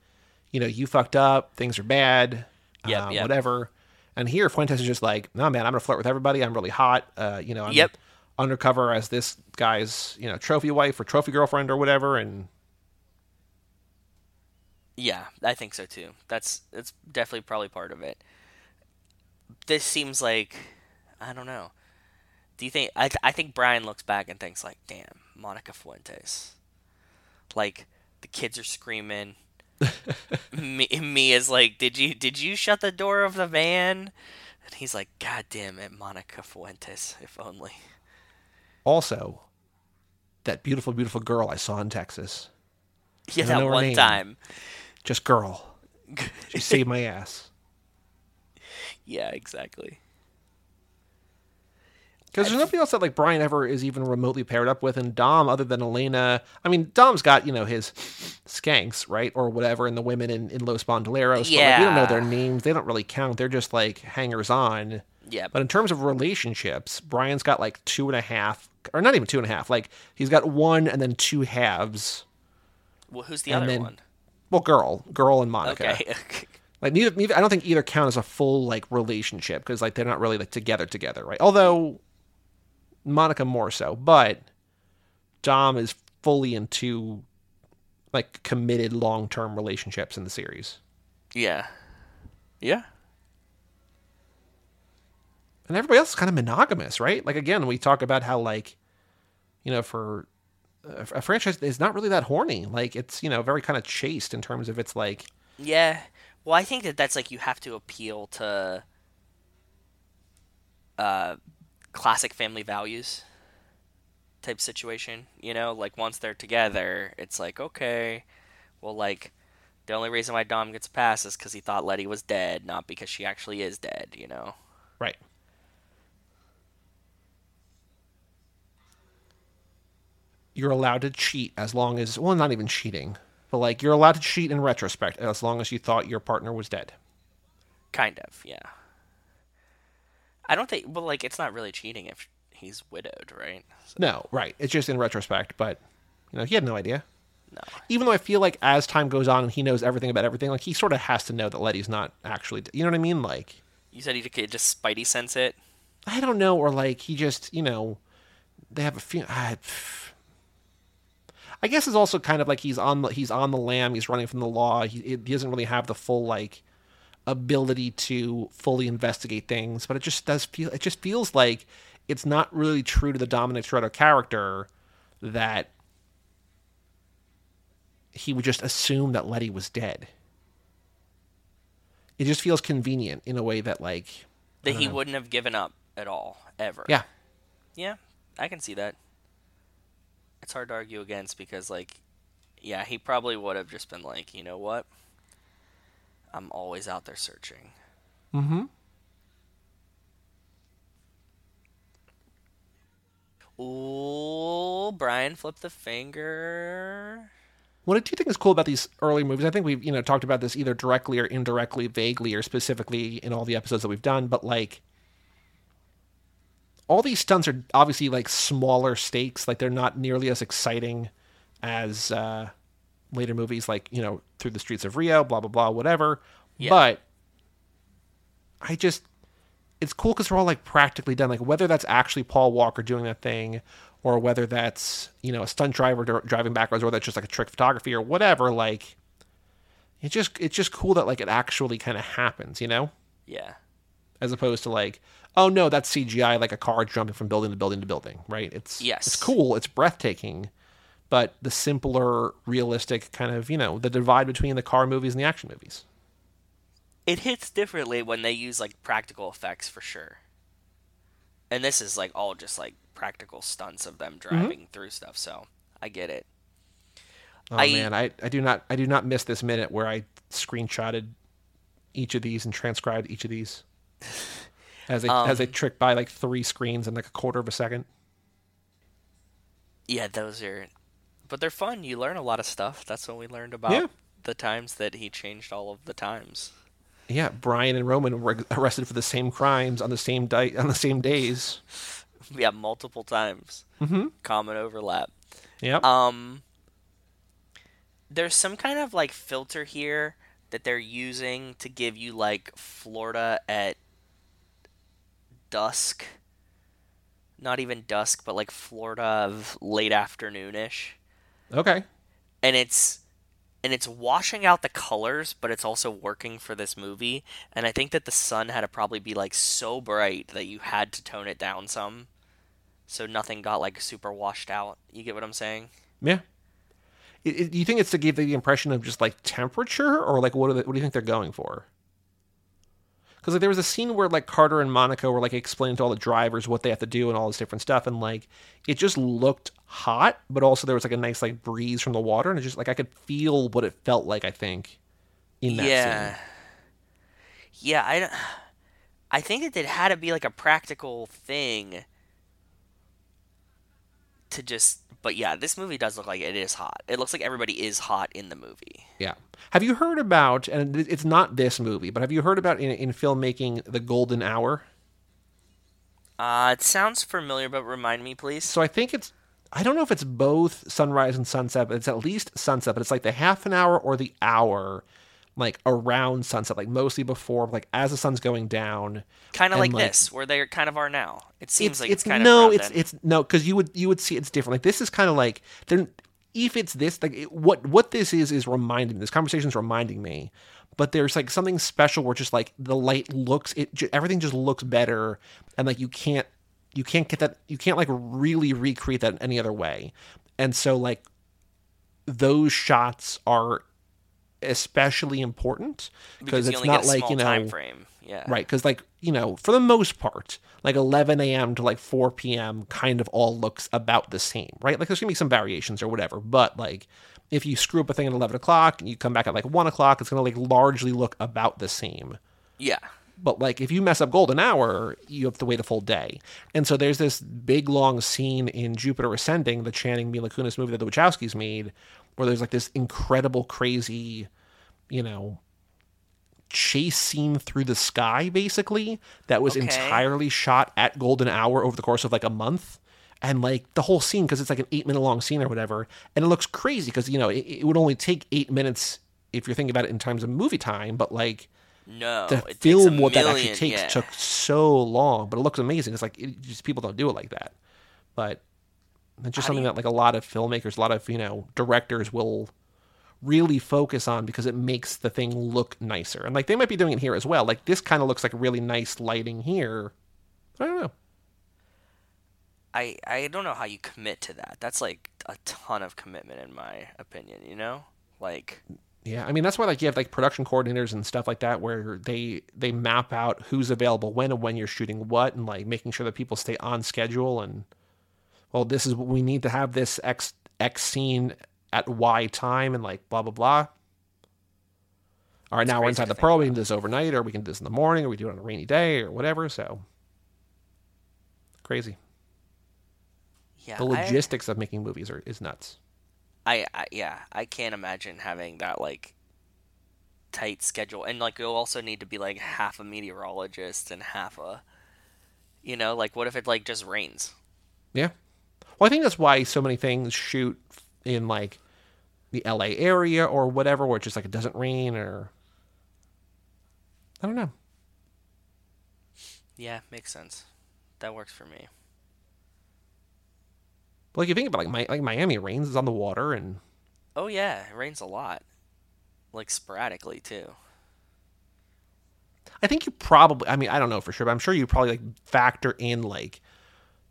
S1: you know, you fucked up, things are bad,
S2: Yep,
S1: uh,
S2: yep.
S1: whatever. And here, Fuentes is just like, no man, I'm gonna flirt with everybody. I'm really hot. Uh, you know, I'm
S2: Yep.
S1: undercover as this guy's you know trophy wife or trophy girlfriend or whatever, and
S2: Yeah, I think so too. That's that's definitely probably part of it. This seems like I don't know. Do you think I I think Brian looks back and thinks like, "Damn, Monica Fuentes." Like the kids are screaming. Me, me is like, "Did you did you shut the door of the van?" And he's like, "God damn it, Monica Fuentes, if only."
S1: also that beautiful, beautiful girl I saw in Texas.
S2: Yeah, that one
S1: name.
S2: time.
S1: Just girl. She saved my ass.
S2: Yeah, exactly.
S1: Because there's nobody else that like Brian ever is even remotely paired up with, and Dom other than Elena. I mean, Dom's got you know his skanks, right, or whatever, and the women in, in Los Bandoleros. But, like, we don't know their names. They don't really count. They're just like hangers on.
S2: Yeah,
S1: But in terms of relationships, Brian's got like two and a half, or not even two and a half. Like he's got one and then two halves.
S2: well, who's the
S1: and
S2: other
S1: then-
S2: one?
S1: Well, girl, girl, and Monica.
S2: Okay.
S1: Like neither, neither, I don't think either count as a full like relationship because like they're not really like together together, right? Although Monica more so, but Dom is fully into like committed long term relationships in the series,
S2: yeah. Yeah.
S1: and everybody else is kind of monogamous, right? Like again, we talk about how like you know for a a franchise is not really that horny. Like it's you know very kind of chaste in terms of its like
S2: Yeah. Well, I think that that's like you have to appeal to uh classic family values type situation, you know? Like once they're together, it's like, okay, well like the only reason why Dom gets a pass is cuz he thought Letty was dead, not because she actually is dead, you know.
S1: Right. You're allowed to cheat as long as, well, not even cheating, but like you're allowed to cheat in retrospect as long as you thought your partner was dead.
S2: Kind of, yeah. I don't think well like it's not really cheating if he's widowed, right? So,
S1: No, right. It's just in retrospect, but, you know, he had no idea.
S2: no.
S1: Even though I feel like as time goes on and he knows everything about everything, like he sort of has to know that Letty's not actually, you know what I mean? Like,
S2: You said he could just spidey sense it.
S1: I don't know, or like he just, you know, they have a few. I, I guess it's also kind of like he's on the he's on the lam. He's running from the law. He, he doesn't really have the full like ability to fully investigate things. But it just does feel. It just feels like it's not really true to the Dominic Toretto character that he would just assume that Letty was dead. It just feels convenient in a way that like
S2: That he wouldn't have given up at all, ever.
S1: yeah
S2: Yeah, I can see that. It's hard to argue against because, like, yeah, he probably would have just been like, you know what? I'm always out there searching.
S1: mm-hmm.
S2: Ooh, Brian flipped the finger.
S1: What do you think is cool about these early movies? I think we've you know talked about this either directly or indirectly, vaguely or specifically in all the episodes that we've done. But like, all these stunts are obviously like smaller stakes. Like they're not nearly as exciting as uh, later movies, like you know through the streets of Rio, blah blah blah, whatever.
S2: Yeah.
S1: But I just it's cool because we're all like practically done. Like whether that's actually Paul Walker doing that thing, or whether that's you know a stunt driver driving backwards, or that's just like a trick photography or whatever. Like it just it's just cool that like it actually kind of happens, you know,
S2: Yeah.
S1: as opposed to like oh no that's CGI like a car jumping from building to building to building, right? It's
S2: Yes.
S1: it's cool, it's breathtaking, but the simpler, realistic kind of you know the divide between the car movies and the action movies.
S2: It hits differently when they use like practical effects for sure. And this is like all just like practical stunts of them mm-hmm. driving through stuff, so I get it.
S1: Oh
S2: I-
S1: man, I, I do not I do not miss this minute where I screenshotted each of these and transcribed each of these as a um, as a trick by like three screens in like a quarter of a second.
S2: Yeah, those are but they're fun. You learn a lot of stuff. That's what we learned about
S1: Yeah.
S2: the times that he changed all of the times.
S1: Yeah, Brian and Roman were arrested for the same crimes on the same di- on the same days.
S2: Yeah, multiple times. Mm-hmm. Common overlap.
S1: Yep.
S2: Um, there's some kind of like filter here that they're using to give you like Florida at dusk. Not even dusk, but like Florida of late afternoonish,
S1: okay.
S2: and it's and it's washing out the colors, but it's also working for this movie. And I think that the sun had to probably be like so bright that you had to tone it down some, so nothing got like super washed out. You get what I'm saying?
S1: Yeah. It, it- do you think it's to give the impression of just like temperature, or like what? Are they, what do you think they're going for? Because like there was a scene where like Carter and Monica were like explaining to all the drivers what they have to do and all this different stuff, and like it just looked hot, but also there was like a nice like breeze from the water, and just like I could feel what it felt like. I think in that
S2: yeah.
S1: scene.
S2: Yeah, I, I think that it had to be like a practical thing to just. But yeah, this movie does look like it is hot. It looks like everybody is hot in the movie.
S1: Yeah. Have you heard about? And it's not this movie, but have you heard about in, in filmmaking the golden hour?
S2: Uh, it sounds familiar, but remind me, please.
S1: So I think it's I don't know if it's both sunrise and sunset, but it's at least sunset. But it's like the half an hour or the hour, like around sunset, like mostly before, like as the sun's going down.
S2: Kind of like,
S1: like-
S2: this, where they kind of are now. It seems
S1: It's
S2: like
S1: it's
S2: it's kind
S1: no,
S2: of
S1: it's it's no, because you would you would see it's different. Like this is kind of like then if it's this like it, what what this is is reminding this conversation is reminding me. But there's like something special where just like the light looks it everything just looks better and like you can't you can't get that you can't like really recreate that in any other way. And so like those shots are especially important because it's not like you know
S2: time frame. Yeah.
S1: Right, because like you know, for the most part, like 11 a.m. to like 4 p.m. kind of all looks about the same, right? Like there's gonna be some variations or whatever, but like if you screw up a thing at 11 o'clock and you come back at like 1 o'clock, it's gonna like largely look about the same.
S2: Yeah.
S1: But like if you mess up golden hour, you have to wait a full day. And so there's this big long scene in Jupiter Ascending, the Channing Mila Kunis movie that the Wachowskis made, where there's like this incredible, crazy, you know, chase scene through the sky, basically, that was
S2: Okay.
S1: entirely shot at golden hour over the course of like a month. And like the whole scene, because it's like an eight minute long scene or whatever, and it looks crazy because you know it, it would only take eight minutes if you're thinking about it in terms of movie time, but like
S2: No.
S1: to
S2: it takes a
S1: film what that actually takes
S2: yeah.
S1: took so long, but it looks amazing. It's like it, just people don't do it like that, but it's just
S2: How
S1: something
S2: you-
S1: that like a lot of filmmakers, a lot of you know directors will really focus on because it makes the thing look nicer. And like they might be doing it here as well. Like this kind of looks like really nice lighting here. I don't know.
S2: I I don't know how you commit to that. That's like a ton of commitment in my opinion, you know? Like
S1: Yeah, I mean that's why like you have like production coordinators and stuff like that where they they map out who's available when and when you're shooting what and like making sure that people stay on schedule and well this is what we need to have this X X scene at Y time and like blah blah blah. All right, now we're inside the pearl. We can do this overnight, or we can do this in the morning, or we do it on a rainy day, or whatever. So crazy.
S2: yeah,
S1: The
S2: I-
S1: logistics of making movies are is nuts.
S2: I, I yeah, I can't imagine having that like tight schedule, and like you'll also need to be like half a meteorologist and half a, you know, like what if it like just rains?
S1: Yeah. Well, I think that's why so many things shoot in like the LA area or whatever, where it just like it doesn't rain or I don't know.
S2: Yeah, makes sense. That works for me.
S1: But like you think about like like Miami rains is on the water and
S2: Oh yeah, it rains a lot. like sporadically too.
S1: I think you probably. I mean, I don't know for sure, but I'm sure you probably like factor in like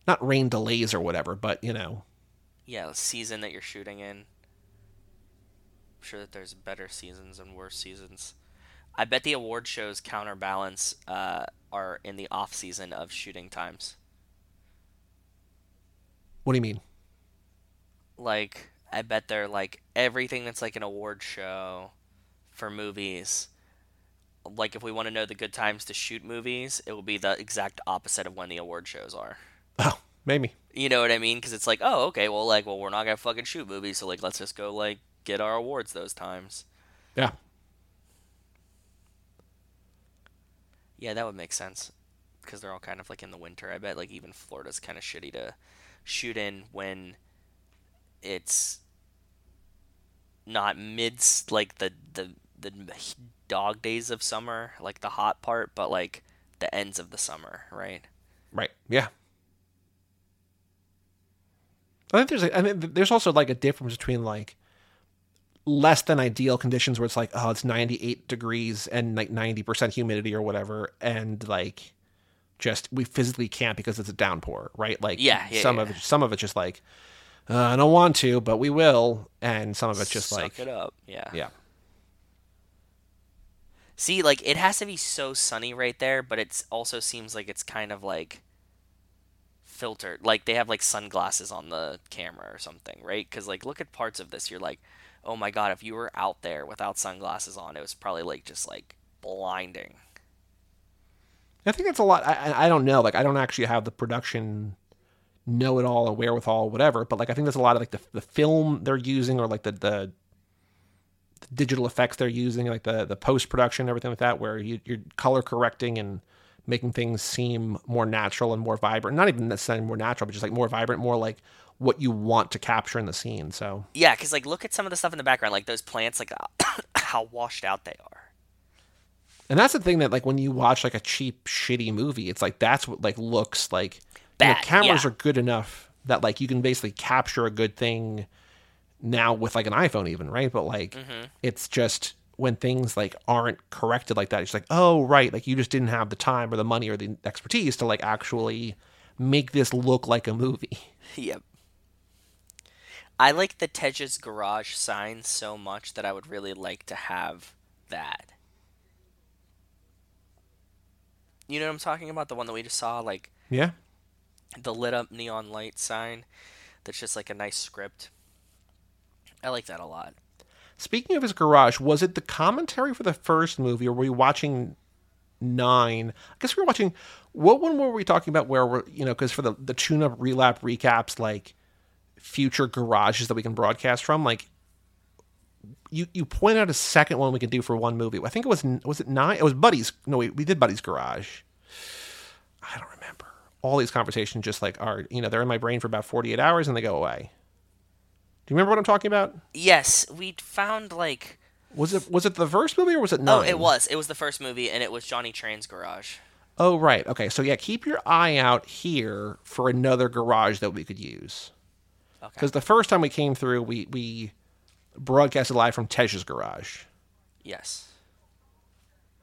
S1: not rain delays or whatever, but you know,
S2: Yeah, the season that you're shooting in. I'm sure that there's better seasons and worse seasons. I bet the award shows counterbalance uh, are in the off season of shooting times.
S1: what do you mean?
S2: Like, I bet they're like everything that's like an award show for movies. Like, if we want to know the good times to shoot movies, it will be the exact opposite of when the award shows are.
S1: Oh, maybe.
S2: You know what I mean? Because it's like, oh, okay, well, like, well, we're not gonna fucking shoot movies, so like, let's just go like get our awards those times.
S1: Yeah.
S2: Yeah, that would make sense. Because they're all kind of like in the winter. I bet like even Florida's kind of shitty to shoot in when it's not mid like the the the dog days of summer, like the hot part, but like the ends of the summer, right?
S1: Right. Yeah. I think there's a, I mean, there's also like a difference between like less than ideal conditions where it's like oh it's 98 degrees and like 90% humidity or whatever and like just we physically can't because it's a downpour right like
S2: Yeah, yeah,
S1: some
S2: yeah.
S1: of it some of it's just like uh, I don't want to but we will and some of it's just like
S2: Suck
S1: like
S2: it up. Yeah.
S1: yeah
S2: See, like it has to be so sunny right there, but it also seems like it's kind of like filtered. Like they have like sunglasses on the camera or something, right? Because like look at parts of this, you're like, oh my god, if you were out there without sunglasses on, it was probably like just like blinding.
S1: I think that's a lot. I I don't know. Like, I don't actually have the production know it all or wherewithal, whatever. But like, I think there's a lot of like the, the film they're using or like the, the the digital effects they're using, like the the post production, everything like that, where you, you're color correcting and making things seem more natural and more vibrant. Not even necessarily more natural, but just like more vibrant, more like what you want to capture in the scene. So
S2: Yeah, because like look at some of the stuff in the background, like those plants, like how washed out they are.
S1: And that's the thing that like when you watch like a cheap shitty movie, it's like that's what like looks like know, cameras
S2: yeah.
S1: are good enough that like you can basically capture a good thing now with like an iPhone even, right? But like
S2: Mm-hmm.
S1: it's just when things like aren't corrected like that, it's like, oh right, like you just didn't have the time or the money or the expertise to like actually make this look like a movie.
S2: Yep. I like the Tej's garage sign so much that I would really like to have that. You know what I'm talking about? The one that we just saw, like
S1: Yeah.
S2: The lit up neon light sign that's just like a nice script. I like that a lot.
S1: Speaking of his garage, was it the commentary for the first movie, or were we watching nine? I guess we were watching. What one were we talking about? Where we're you know because for the the tune up relap recaps like future garages that we can broadcast from, like you you point out a second one we could do for one movie. I think it was was it nine? It was Buddy's. No, we we did Buddy's garage. I don't remember. All these conversations just like are you know they're in my brain for about forty eight hours and they go away. Do you remember what I'm talking about?
S2: Yes, we found like
S1: Was it was it the first movie or was it
S2: oh,
S1: nine?
S2: it was it was the first movie and it was Johnny Tran's garage.
S1: Oh right. Okay. So yeah, keep your eye out here for another garage that we could use.
S2: Okay.
S1: Because the first time we came through, we we broadcasted live from Tej's garage.
S2: Yes.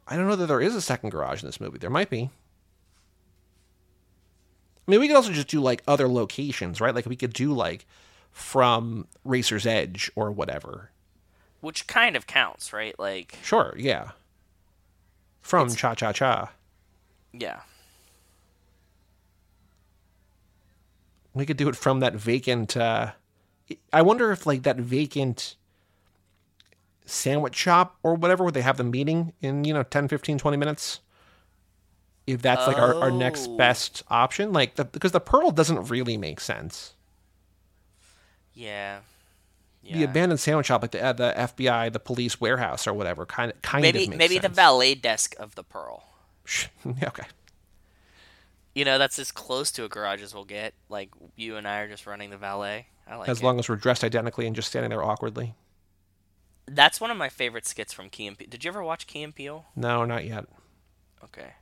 S1: I don't know that there is a second garage in this movie. There might be. I mean, we could also just do like other locations, right? Like we could do like from Racer's Edge or whatever.
S2: Which kind of counts, right? Like
S1: Sure. Yeah. From Cha Cha Cha.
S2: yeah.
S1: We could do it from that vacant. Uh, I wonder if like that vacant sandwich shop or whatever, where they have the meeting in you know 10, 15, 20 minutes. If that's like our, our next
S2: Oh.
S1: best option, like the, because the pearl doesn't really make sense.
S2: Yeah. Yeah.
S1: The abandoned sandwich shop, like the uh, the FBI, the police warehouse or whatever, kind of kind
S2: maybe
S1: of makes
S2: maybe the valet desk of the Pearl.
S1: okay.
S2: You know, that's as close to a garage as we'll get. Like you and I are just running the valet. I like
S1: As
S2: it.
S1: long as we're dressed identically and just standing there awkwardly.
S2: That's one of my favorite skits from Key and Peele. Did you ever watch Key and Peele?
S1: No, not yet.
S2: Okay.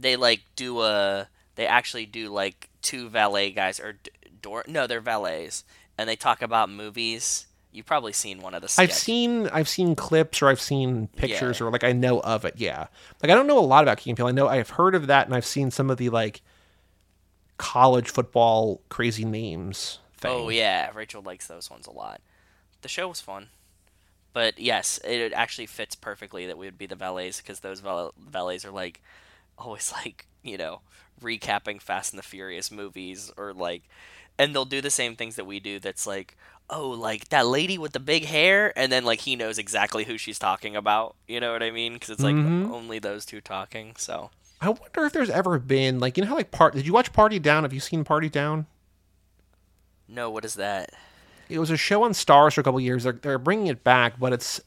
S2: They like do a. They actually do like two valet guys or d- door. No, they're valets, and they talk about movies You've probably seen one of the.
S1: I've seen I've seen clips or I've seen pictures
S2: Yeah.
S1: or like I know of it. Yeah, like I don't know a lot about Key and Peele. I know I've heard of that and I've seen some of the like college football crazy names. Thing.
S2: Oh yeah, Rachel likes those ones a lot. The show was fun, but yes, it actually fits perfectly that we would be the valets because those val- valets are like always like you know recapping Fast and the Furious movies or like, and they'll do the same things that we do. That's like. Oh, like that lady with the big hair, and then like he knows exactly who she's talking about. You know what I mean? Because it's like
S1: Mhm.
S2: only those two talking. So
S1: I wonder if there's ever been like you know how like part. Did you watch Party Down? Have you seen Party Down?
S2: no, what is that?
S1: It was a show on Starz for a couple years. They're they're bringing it back, but it's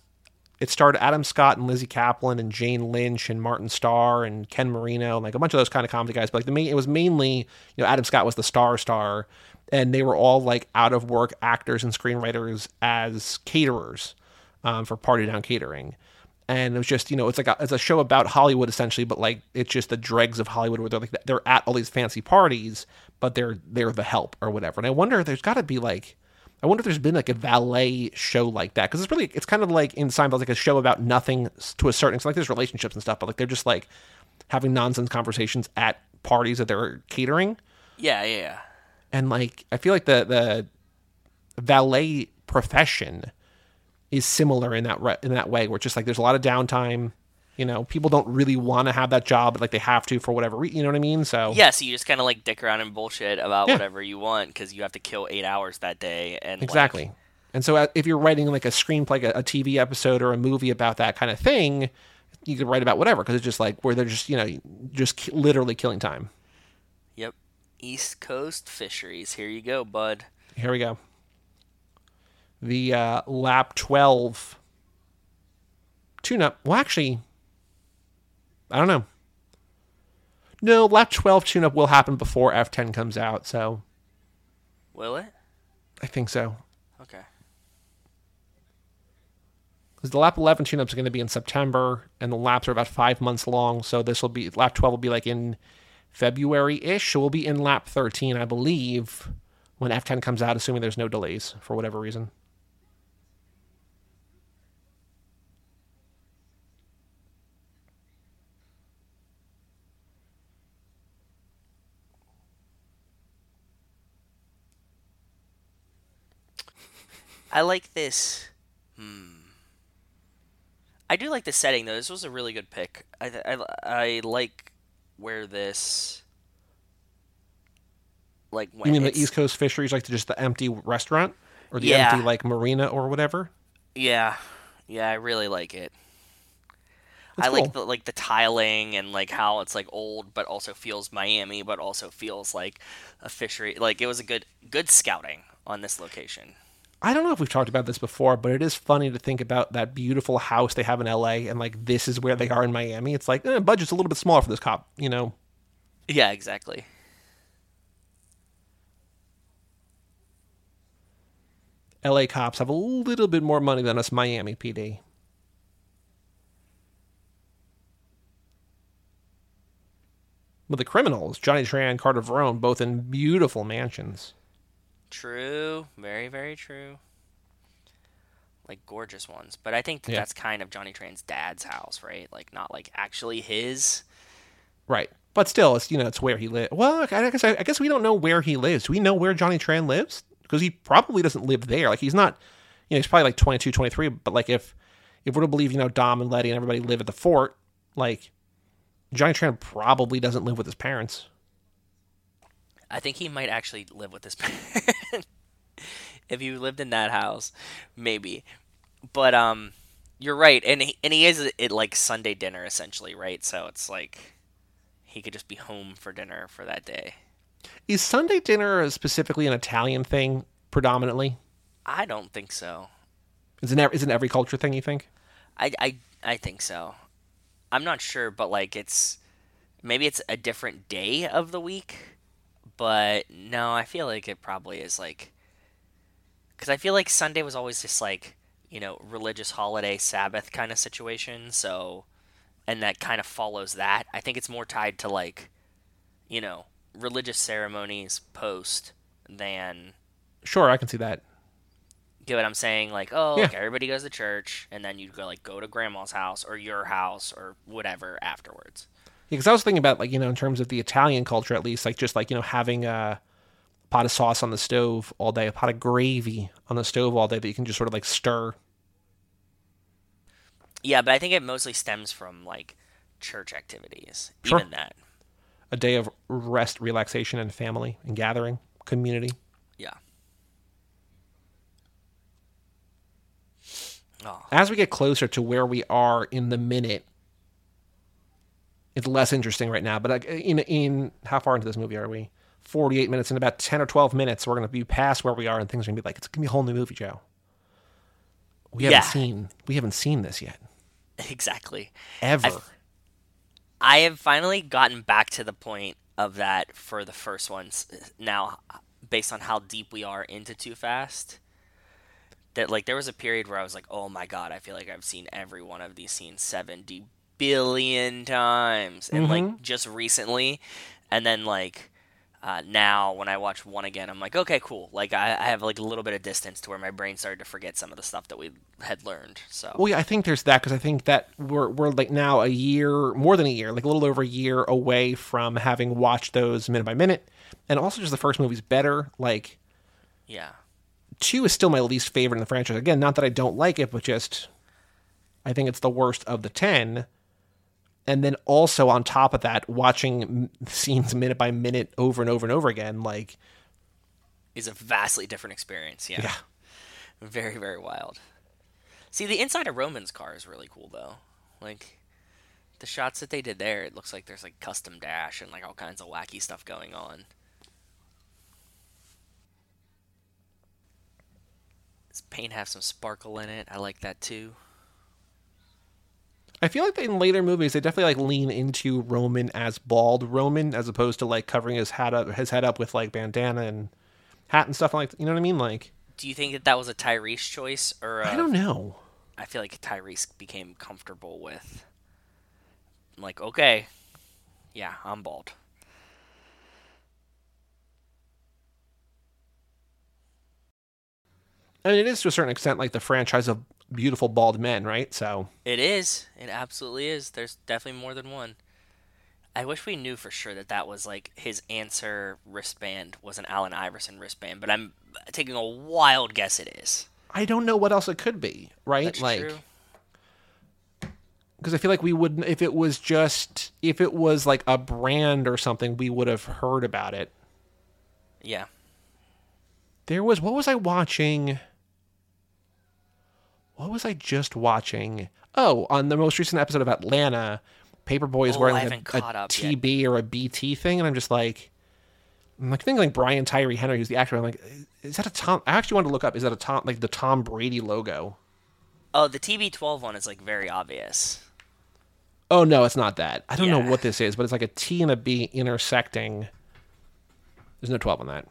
S1: it starred Adam Scott and Lizzy Caplan and Jane Lynch and Martin Starr and Ken Marino and like a bunch of those kind of comedy guys. But like the main, it was mainly you know Adam Scott was the star star, and they were all like out of work actors and screenwriters as caterers um, for Party Down Catering. And it was just, you know, it's like a, it's a show about Hollywood essentially, but like it's just the dregs of Hollywood where they're like they're at all these fancy parties, but they're they're the help or whatever. And I wonder there's got to be like I wonder if there's been like a valet show like that because it's really it's kind of like in Seinfeld like a show about nothing to a certain extent. Like there's relationships and stuff, but like they're just like having nonsense conversations at parties that they're catering,
S2: Yeah, yeah, yeah.
S1: and like I feel like the the valet profession is similar in that re- in that way where it's just like there's a lot of downtime. You know, people don't really want to have that job, but like they have to for whatever reason. You know what I mean? So
S2: Yeah, so you just kind of like dick around and bullshit about
S1: Yeah.
S2: whatever you want because you have to kill eight hours that day. And like,
S1: Exactly. and so uh, if you're writing like a screenplay, a, a TV episode or a movie about that kind of thing, you could write about whatever because it's just like where they're just you know just literally killing time.
S2: yep. East Coast fisheries. Here you go, bud.
S1: Here we go. The uh, lap twelve tune-up. Well, actually, I don't know. No, lap twelve tune-up will happen before F ten comes out, so
S2: Will it?
S1: I think so.
S2: Okay.
S1: Because the lap 11 tune-ups are going to be in September, and the laps are about five months long. So this will be lap 12 will be like in February-ish. So we'll be in lap 13, I believe, when F10 comes out, assuming there's no delays for whatever reason.
S2: I like this. Hmm. I do like the setting though. This was a really good pick. I I, I like where this like when
S1: You mean the East Coast Fisheries, like just the empty restaurant or the
S2: Yeah.
S1: empty like marina or whatever?
S2: Yeah, yeah, I really like it.
S1: That's
S2: I like the like the tiling and like how it's like old, but also feels Miami, but also feels like a fishery. Like it was a good good scouting on this location.
S1: I don't know if we've talked about this before, but it is funny to think about that beautiful house they have in LA and like this is where they are in Miami. It's like eh, budget's a little bit smaller for this cop, you know.
S2: Yeah, exactly.
S1: LA cops have a little bit more money than us Miami PD. But the criminals, Johnny Tran, Carter Verone, both in beautiful mansions.
S2: True, very very true. Like gorgeous ones, but I think that
S1: Yeah.
S2: that's kind of Johnny Tran's dad's house, right? Like not like actually his.
S1: Right. But still, it's you know it's where he lives. Well, I guess I, I guess we don't know where he lives. Do we know where Johnny Tran lives? Because he probably doesn't live there. Like he's not, you know, he's probably like 22, 23. But like if if we're to believe, you know, Dom and Letty and everybody live at the fort, like Johnny Tran probably doesn't live with his parents.
S2: I think he might actually live with his parents. if you lived in that house, maybe. But um, you're right, and he, and he is at like Sunday dinner essentially, right? So it's like he could just be home for dinner for that day.
S1: Is Sunday dinner specifically an Italian thing predominantly?
S2: I don't think so.
S1: Is it, is it every culture thing, you think?
S2: I, I, I think so. I'm not sure, but like it's maybe it's a different day of the week, but no, I feel like it probably is like because I feel like Sunday was always just like you know religious holiday Sabbath kind of situation. So, and that kind of follows that. I think it's more tied to like you know religious ceremonies post than
S1: Sure, I can see that.
S2: Get what I'm saying? Like, oh,
S1: Yeah.
S2: like everybody goes to church, and then you go like go to grandma's house or your house or whatever afterwards.
S1: Because I was thinking about like you know in terms of the Italian culture at least like just like you know having a pot of sauce on the stove all day, a pot of gravy on the stove all day that you can just sort of like stir.
S2: Yeah, but I think it mostly stems from like church activities.
S1: Sure.
S2: Even that.
S1: A day of rest, relaxation, and family and gathering, community.
S2: Yeah. Oh,
S1: As we get closer to where we are in the minute, it's less interesting right now. But like, in in how far into this movie are we? Forty-eight minutes. In about ten or twelve minutes, we're going to be past where we are, and things are going to be like it's going to be a whole new movie, Joe. We haven't
S2: Yeah.
S1: seen we haven't seen this yet
S2: exactly.
S1: ever.
S2: I've- I have finally gotten back to the point of that for the first ones now, based on how deep we are into Too Fast. That like there was a period where I was like, oh my god, I feel like I've seen every one of these scenes seventy billion times, and like just recently, and then like. Uh, now, when I watch one again, I'm like, okay, cool. Like, I, I have like a little bit of distance to where my brain started to forget some of the stuff that we had learned. So,
S1: Well, yeah, I think there's that because I think that we're we're like now a year, more than a year, like a little over a year away from having watched those minute by minute, and also just the first movie's better. Like
S2: yeah,
S1: two is still my least favorite in the franchise. Again, not that I don't like it, but just I think it's the worst of the ten. And then also on top of that, watching scenes minute by minute over and over and over again, like
S2: is a vastly different experience. Yeah.
S1: yeah,
S2: Very, very wild. See, the inside of Roman's car is really cool, though. Like, the shots that they did there, it looks like there's like custom dash and like all kinds of wacky stuff going on. Does paint have some sparkle in it? I like that too.
S1: I feel like in later movies they definitely like lean into Roman as bald Roman as opposed to like covering his hat up his head up with like bandana and hat and stuff like you know what I mean like
S2: Do you think that that was a Tyrese choice or a,
S1: I don't know
S2: I feel like Tyrese became comfortable with like okay, yeah, I'm bald.
S1: I mean it is to a certain extent like the franchise of beautiful bald men right so
S2: It is. It absolutely is. There's definitely more than one. I wish we knew for sure that that was like his answer wristband was an Allen Iverson wristband, but I'm taking a wild guess it is.
S1: I don't know what else it could be right
S2: That's
S1: like because I feel like we wouldn't if it was just if it was like a brand or something we would have heard about it
S2: Yeah.
S1: There was what was I watching? What was I just watching? Oh, on the most recent episode of Atlanta, Paper Boi is
S2: Oh,
S1: wearing like a, a
S2: up yet.
S1: TB or a BT thing, and I'm just like, I'm like thinking like Brian Tyree Henry, who's the actor. I'm like, is that a Tom? I actually wanted to look up. Is that a Tom like the Tom Brady logo?
S2: Oh, the TB12 one is like very obvious.
S1: Oh no, it's not that. I don't know what this is, but it's like a T and a B intersecting. There's no 12 on that.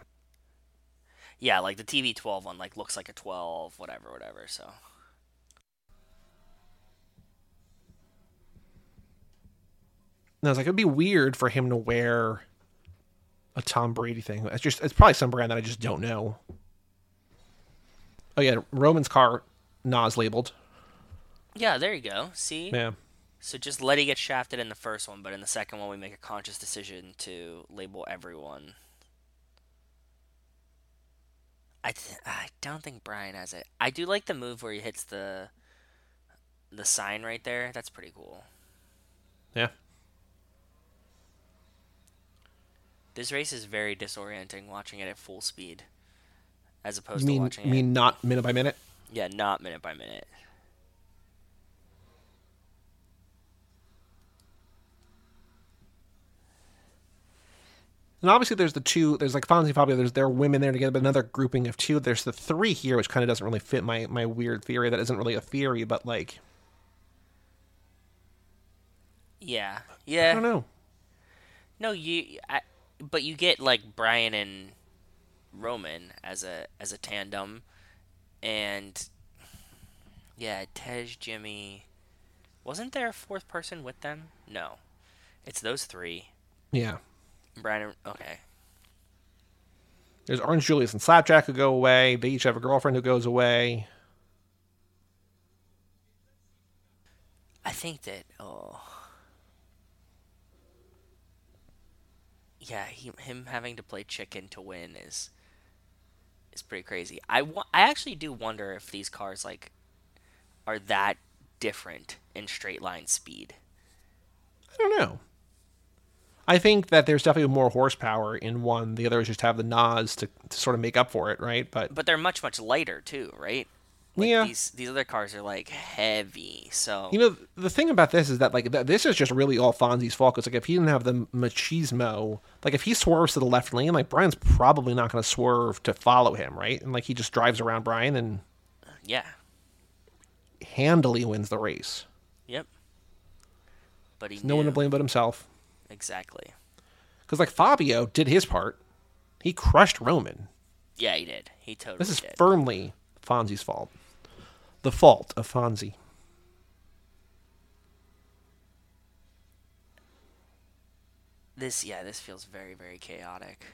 S2: Yeah, like the TB12 one like looks like a 12, whatever, whatever. So
S1: And I was like, it'd be weird for him to wear a Tom Brady thing. It's just, it's probably some brand that I just don't know. Oh yeah, Roman's car, NOS labeled.
S2: yeah, there you go. See,
S1: Yeah,
S2: so just let Letty gets shafted in the first one, but in the second one we make a conscious decision to label everyone. I th- I don't think Brian has it. I do like the move where he hits the the sign right there. That's pretty cool.
S1: yeah.
S2: This race is very disorienting watching it at full speed, as opposed
S1: You
S2: to
S1: mean,
S2: watching
S1: you mean
S2: it.
S1: not minute by minute?
S2: Yeah, not minute by minute.
S1: And obviously, there's the two. There's like Fonzie Fabio. There's their women there together, but another grouping of two. There's the three here, which kind of doesn't really fit my my weird theory. That isn't really a theory, but like
S2: Yeah, yeah.
S1: I don't know.
S2: No, you. I, but you get like Brian and Roman as a as a tandem, and yeah, Tej, Jimmy. Wasn't there a fourth person with them? No, it's those three.
S1: Yeah,
S2: Brian. and- Okay.
S1: There's Orange Julius and Slapjack who go away. They each have a girlfriend who goes away.
S2: I think that oh yeah, he, him having to play chicken to win is is pretty crazy. I wa- I actually do wonder if these cars like are that different in straight line speed.
S1: I don't know. I think that there's definitely more horsepower in one. The others just have the NOS to, to sort of make up for it, right? But
S2: But they're much much lighter too, right? Like
S1: Yeah.
S2: These these other cars are like heavy, so
S1: you know, the thing about this is that like th- this is just really all Fonzie's fault. Because like if he didn't have the machismo, like if he swerves to the left lane, like Brian's probably not going to swerve to follow him, right? And like he just drives around Brian and
S2: yeah,
S1: handily wins the race.
S2: yep. But he
S1: No one to blame but himself.
S2: exactly.
S1: Because like Fabio did his part, he crushed Roman.
S2: Yeah, he did. He totally
S1: This is
S2: did.
S1: firmly Fonzie's fault. The fault of Fonzie.
S2: this yeah this feels very very chaotic.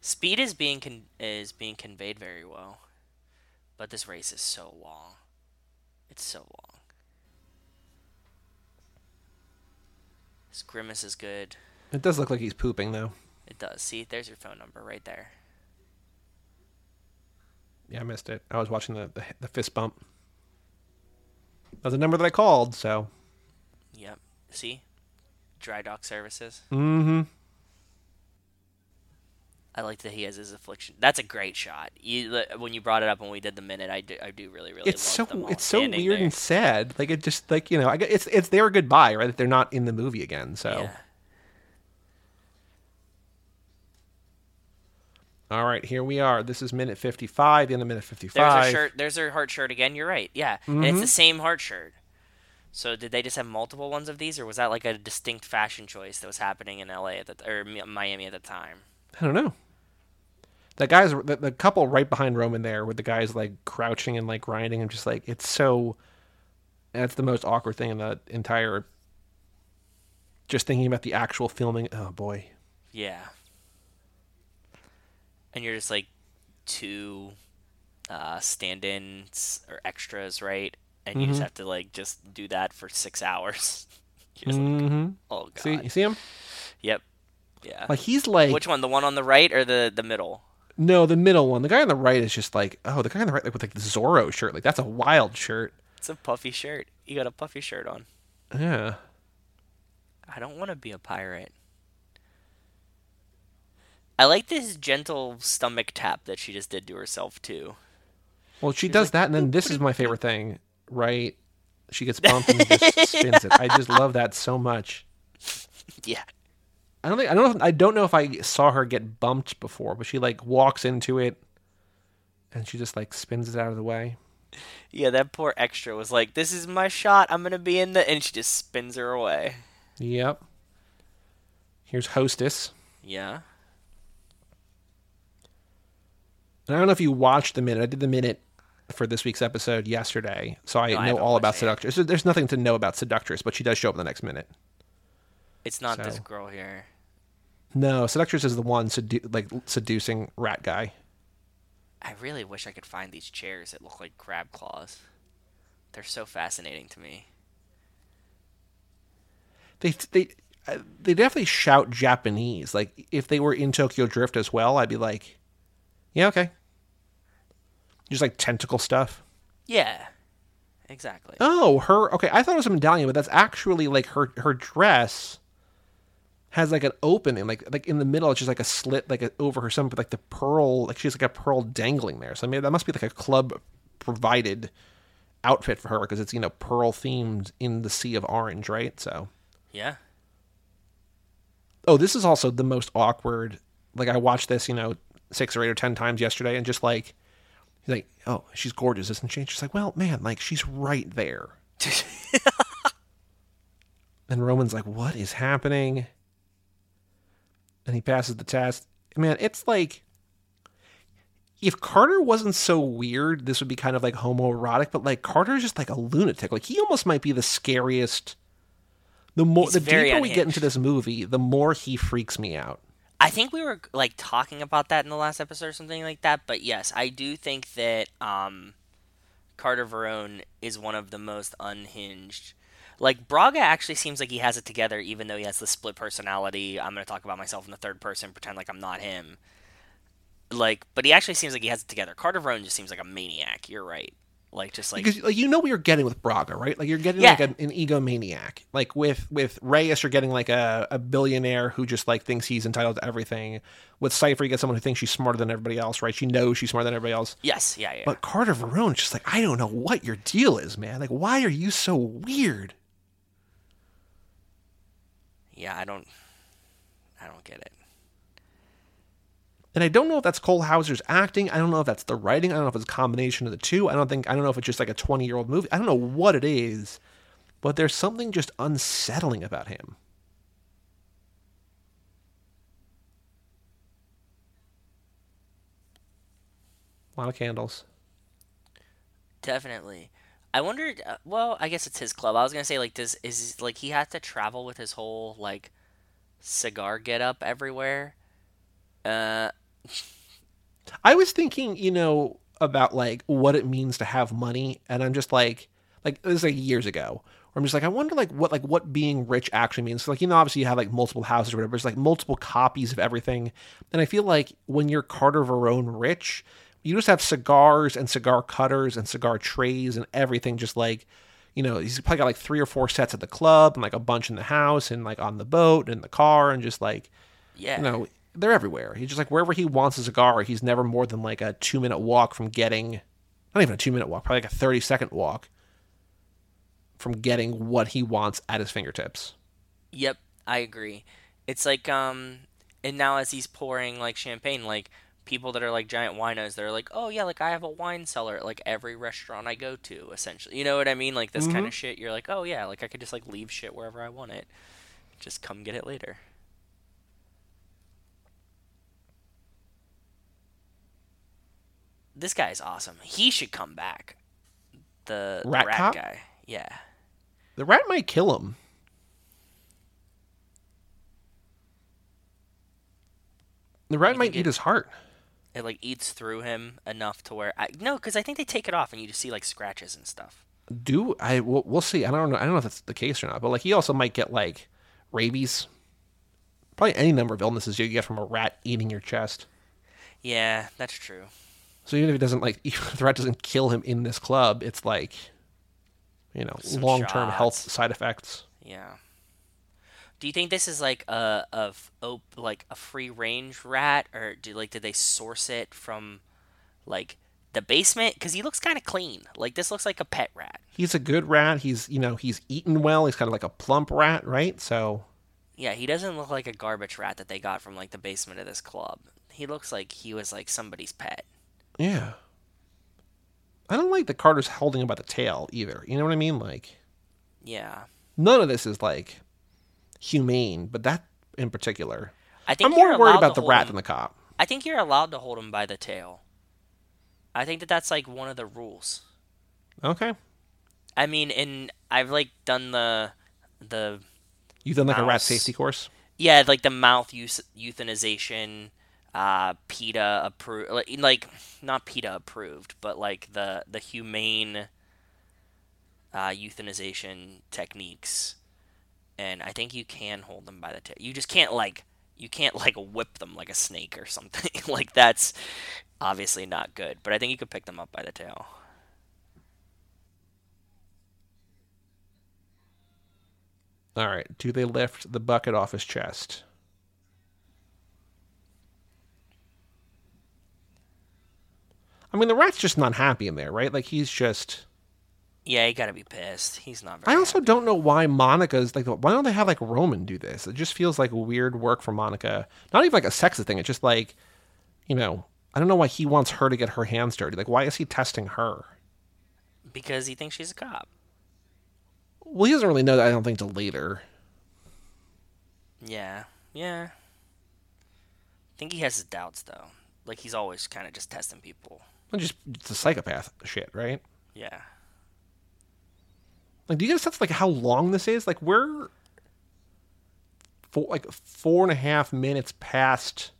S2: Speed is being con- is being conveyed very well but this race is so long. It's so long. This grimace is good.
S1: It does look like he's pooping though.
S2: it does. See there's your phone number right there
S1: Yeah, I missed it. I was watching the the, the fist bump. That was a number that I called, so.
S2: yep see dry dock services
S1: Mm-hmm.
S2: i like that he has his affliction that's a great shot you when you brought it up when we did the minute i do, I do really really
S1: It's so it's so weird
S2: there.
S1: and sad. Like it just like you know, I it's it's their goodbye, right? That they're not in the movie again. So
S2: yeah.
S1: All right, here we are. This is minute fifty five. The end of minute 55.
S2: There's her shirt. There's her heart shirt again. You're right. Yeah, and it's the mm-hmm. same heart shirt. So did they just have multiple ones of these, or was that like a distinct fashion choice that was happening in L.A. at the or Miami at the time?
S1: I don't know. The guys, the, the couple right behind Roman there, with the guys like crouching and like grinding. I'm just like, it's so. That's the most awkward thing in the entire. Just thinking about the actual filming. Oh boy.
S2: Yeah. And you're just like two uh, stand-ins or extras, right? And you just have to like just do that for six hours. You're just like,
S1: Mm-hmm.
S2: oh god.
S1: See, you see him?
S2: Yep. Yeah.
S1: Like he's like
S2: Which one? The one on the right or the the middle?
S1: no, the middle one. The guy on the right is just like, oh, the guy on the right like with like the Zorro shirt. Like that's a wild shirt.
S2: It's a puffy shirt. You got a puffy shirt on.
S1: Yeah.
S2: I don't want to be a pirate. I like this gentle stomach tap that she just did to herself too.
S1: Well, she does that, and then this is my favorite thing, right? She gets bumped and just spins it. I just love that so much.
S2: Yeah.
S1: I don't think I don't know, I don't know if I saw her get bumped before, but she like walks into it and she just like spins it out of the way.
S2: Yeah, that poor extra was like, "This is my shot. I'm gonna be in the," and she just spins her away.
S1: Yep. Here's Hostess.
S2: Yeah.
S1: And I don't know if you watched the minute. I did the minute for this week's episode yesterday, so I
S2: No,
S1: know
S2: haven't
S1: all about. Seductress. There's nothing to know about Seductress, but she does show up in the next minute.
S2: It's not this girl here.
S1: No, Seductress is the one sedu- like seducing rat guy.
S2: I really wish I could find these chairs that look like crab claws. They're so fascinating to me.
S1: They they uh, they definitely shout Japanese. Like if they were in Tokyo Drift as well, I'd be like, yeah, okay. Just like tentacle stuff.
S2: Yeah. Exactly.
S1: Oh, her. Okay, I thought it was a medallion, but that's actually like her her dress has like an opening, like like in the middle. It's just like a slit, like a, over her something, like the pearl, like she's like a pearl dangling there. So maybe that must be like a club provided outfit for her because it's you know pearl themed in the sea of orange, right? So
S2: Yeah.
S1: oh, this is also the most awkward. Like I watched this, you know, six or eight or ten times yesterday, and just like he's like, oh, she's gorgeous, isn't she? And she's like, well, man, like she's right there. And Roman's like, what is happening? And he passes the test. Man, it's like if Carter wasn't so weird, this would be kind of like homoerotic, but like Carter's just like a lunatic. Like he almost might be the scariest. The more
S2: He's
S1: the deeper we get into this movie, the more he freaks me out.
S2: I think we were like talking about that in the last episode or something like that. But yes, I do think that um, Carter Verone is one of the most unhinged. Like Braga actually seems like he has it together, even though he has the split personality. I'm going to talk about myself in the third person, pretend like I'm not him. Like, but he actually seems like he has it together. Carter Verone just seems like a maniac. You're right. Like just like
S1: because like you know what you're getting with Braga, right? Like you're getting
S2: Yeah.
S1: like an, an egomaniac. Like with with Reyes, you're getting like a, a billionaire who just like thinks he's entitled to everything. With Cipher, you get someone who thinks she's smarter than everybody else, right? She knows she's smarter than everybody else.
S2: yes, yeah, yeah.
S1: But Carter Verone, just like, I don't know what your deal is, man. Like, why are you so weird?
S2: yeah, I don't, I don't get it.
S1: And I don't know if that's Cole Hauser's acting. I don't know if that's the writing. I don't know if it's a combination of the two. I don't think I don't know if it's just like a 20 year old movie. I don't know what it is, but there's something just unsettling about him. A lot of candles.
S2: Definitely. I wondered. Uh, well, I guess it's his club. I was gonna say like, does is like he has to travel with his whole like cigar get up everywhere? Uh,
S1: I was thinking, you know, about like what it means to have money, and I'm just like, like this is like years ago. Where I'm just like, I wonder like what like what being rich actually means. So, like, you know, obviously you have like multiple houses or whatever. It's like multiple copies of everything, and I feel like when you're Carter Verone rich, you just have cigars and cigar cutters and cigar trays and everything. Just like, you know, he's probably got like three or four sets at the club and like a bunch in the house and like on the boat and in the car and just like
S2: yeah.
S1: you know, they're everywhere. He's just like wherever he wants a cigar, he's never more than like a two minute walk from getting, not even a two minute walk, probably like a 30 second walk from getting what he wants at his fingertips.
S2: Yep, I agree. It's like um, and now as he's pouring like champagne, like people that are like giant winos, they're like, oh yeah, like I have a wine cellar at like every restaurant I go to, essentially. You know what I mean? Like this kind of shit. You're like, oh yeah, like I could just like leave shit wherever I want it. Just come get it later. This guy's awesome. He should come back. The, the
S1: Rat
S2: rat guy. Yeah.
S1: The rat might kill him. The rat
S2: You
S1: might eat
S2: it-
S1: his heart.
S2: it like eats through him enough to where I no, because I think they take it off and you just see like scratches and stuff.
S1: Do I? We'll, we'll see. I don't know. I don't know if that's the case or not. But like, he also might get like rabies. Probably any number of illnesses you get from a rat eating your chest.
S2: Yeah, that's true.
S1: So even if it doesn't like, even if the rat doesn't kill him in this club, it's like, you know,
S2: Some
S1: long term health
S2: shots.
S1: side effects.
S2: Yeah. Do you think this is like a of op- like a free range rat, or do like did they source it from like the basement? Because he looks kind of clean. Like this looks like a pet rat.
S1: He's a good rat. He's you know he's eaten well. He's kind of like a plump rat, right? So
S2: Yeah, he doesn't look like a garbage rat that they got from like the basement of this club. He looks like he was like somebody's pet.
S1: Yeah. I don't like that Carter's holding him by the tail either. You know what I mean? Like
S2: Yeah.
S1: none of this is like humane, but that in particular,
S2: I think
S1: I'm more worried about the rat
S2: him-
S1: than the cop.
S2: I think you're allowed to hold him by the tail. I think that that's like one of the rules.
S1: Okay,
S2: I mean, and I've like done the the
S1: you've done like a rat safety course.
S2: yeah, like the mouth use euthanization, uh, PETA approved, like, not PETA approved, but like the the humane uh, euthanization techniques. And I think you can hold them by the tail. You just can't like you can't like whip them like a snake or something. like that's obviously not good. But I think you could pick them up by the tail.
S1: All right. Do they lift the bucket off his chest? I mean, the rat's just not happy in there, right? Like he's just.
S2: Yeah, he gotta be pissed. He's not very.
S1: I also
S2: happy.
S1: don't know why Monica's like. Why don't they have like Roman do this? It just feels like weird work for Monica. Not even like a sexist thing. It's just like, you know, I don't know why he wants her to get her hands dirty. Like, why is he testing her?
S2: because he thinks she's a cop.
S1: Well, he doesn't really know that. I don't think till later.
S2: Yeah, yeah. I think he has his doubts though. Like he's always kind of just testing people.
S1: Well, just it's a psychopath shit, right?
S2: Yeah.
S1: Like, do you get a sense like how long this is? Like, we're four like four and a half minutes past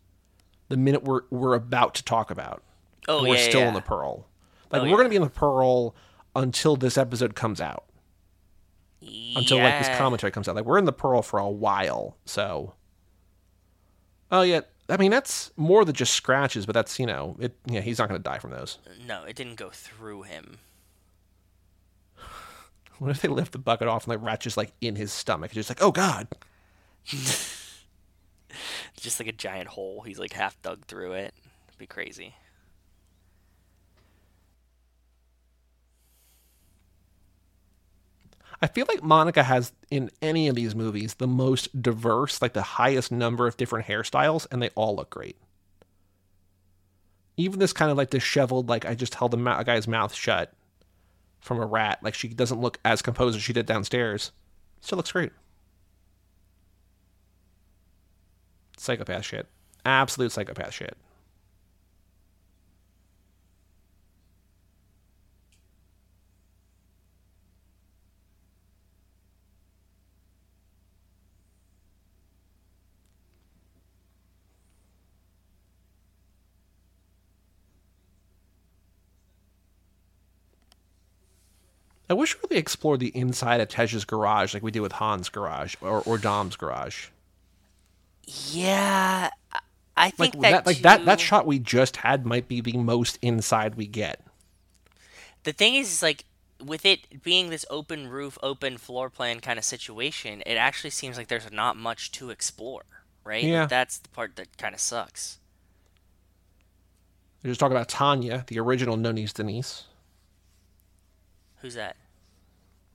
S1: the minute we're we're about to talk about.
S2: Oh,
S1: we're
S2: yeah,
S1: still
S2: yeah.
S1: in the Pearl. Like
S2: Oh,
S1: we're
S2: yeah.
S1: gonna be in the Pearl until this episode comes out. Until like this commentary comes out. Like we're in the Pearl for a while. So. Oh yeah. I mean that's more than just scratches, but that's you know it. Yeah, he's not gonna die from those.
S2: No, it didn't go through him.
S1: What if they lift the bucket off and like rat's just like in his stomach? It's just like oh god.
S2: Just like a giant hole. He's like half dug through it. It'd be crazy.
S1: I feel like Monica has in any of these movies the most diverse, like the highest number of different hairstyles, and they all look great. Even this kind of like disheveled, like I just held a, ma- a guy's mouth shut from a rat. Like she doesn't look as composed as she did downstairs. Still looks great. Psychopath shit. Absolute psychopath shit. I wish we really explored the inside of Tej's garage like we did with Han's garage or, or Dom's garage.
S2: Yeah, I- think
S1: Like
S2: that
S1: that, like that that shot we just had might be the most inside we get.
S2: The thing is, is like with it being this open roof, open floor plan kind of situation, it actually seems like there's not much to explore, right?
S1: Yeah.
S2: That's the part that kind of sucks.
S1: They're just talking about Tanya, the original Noni's Denise.
S2: Who's that?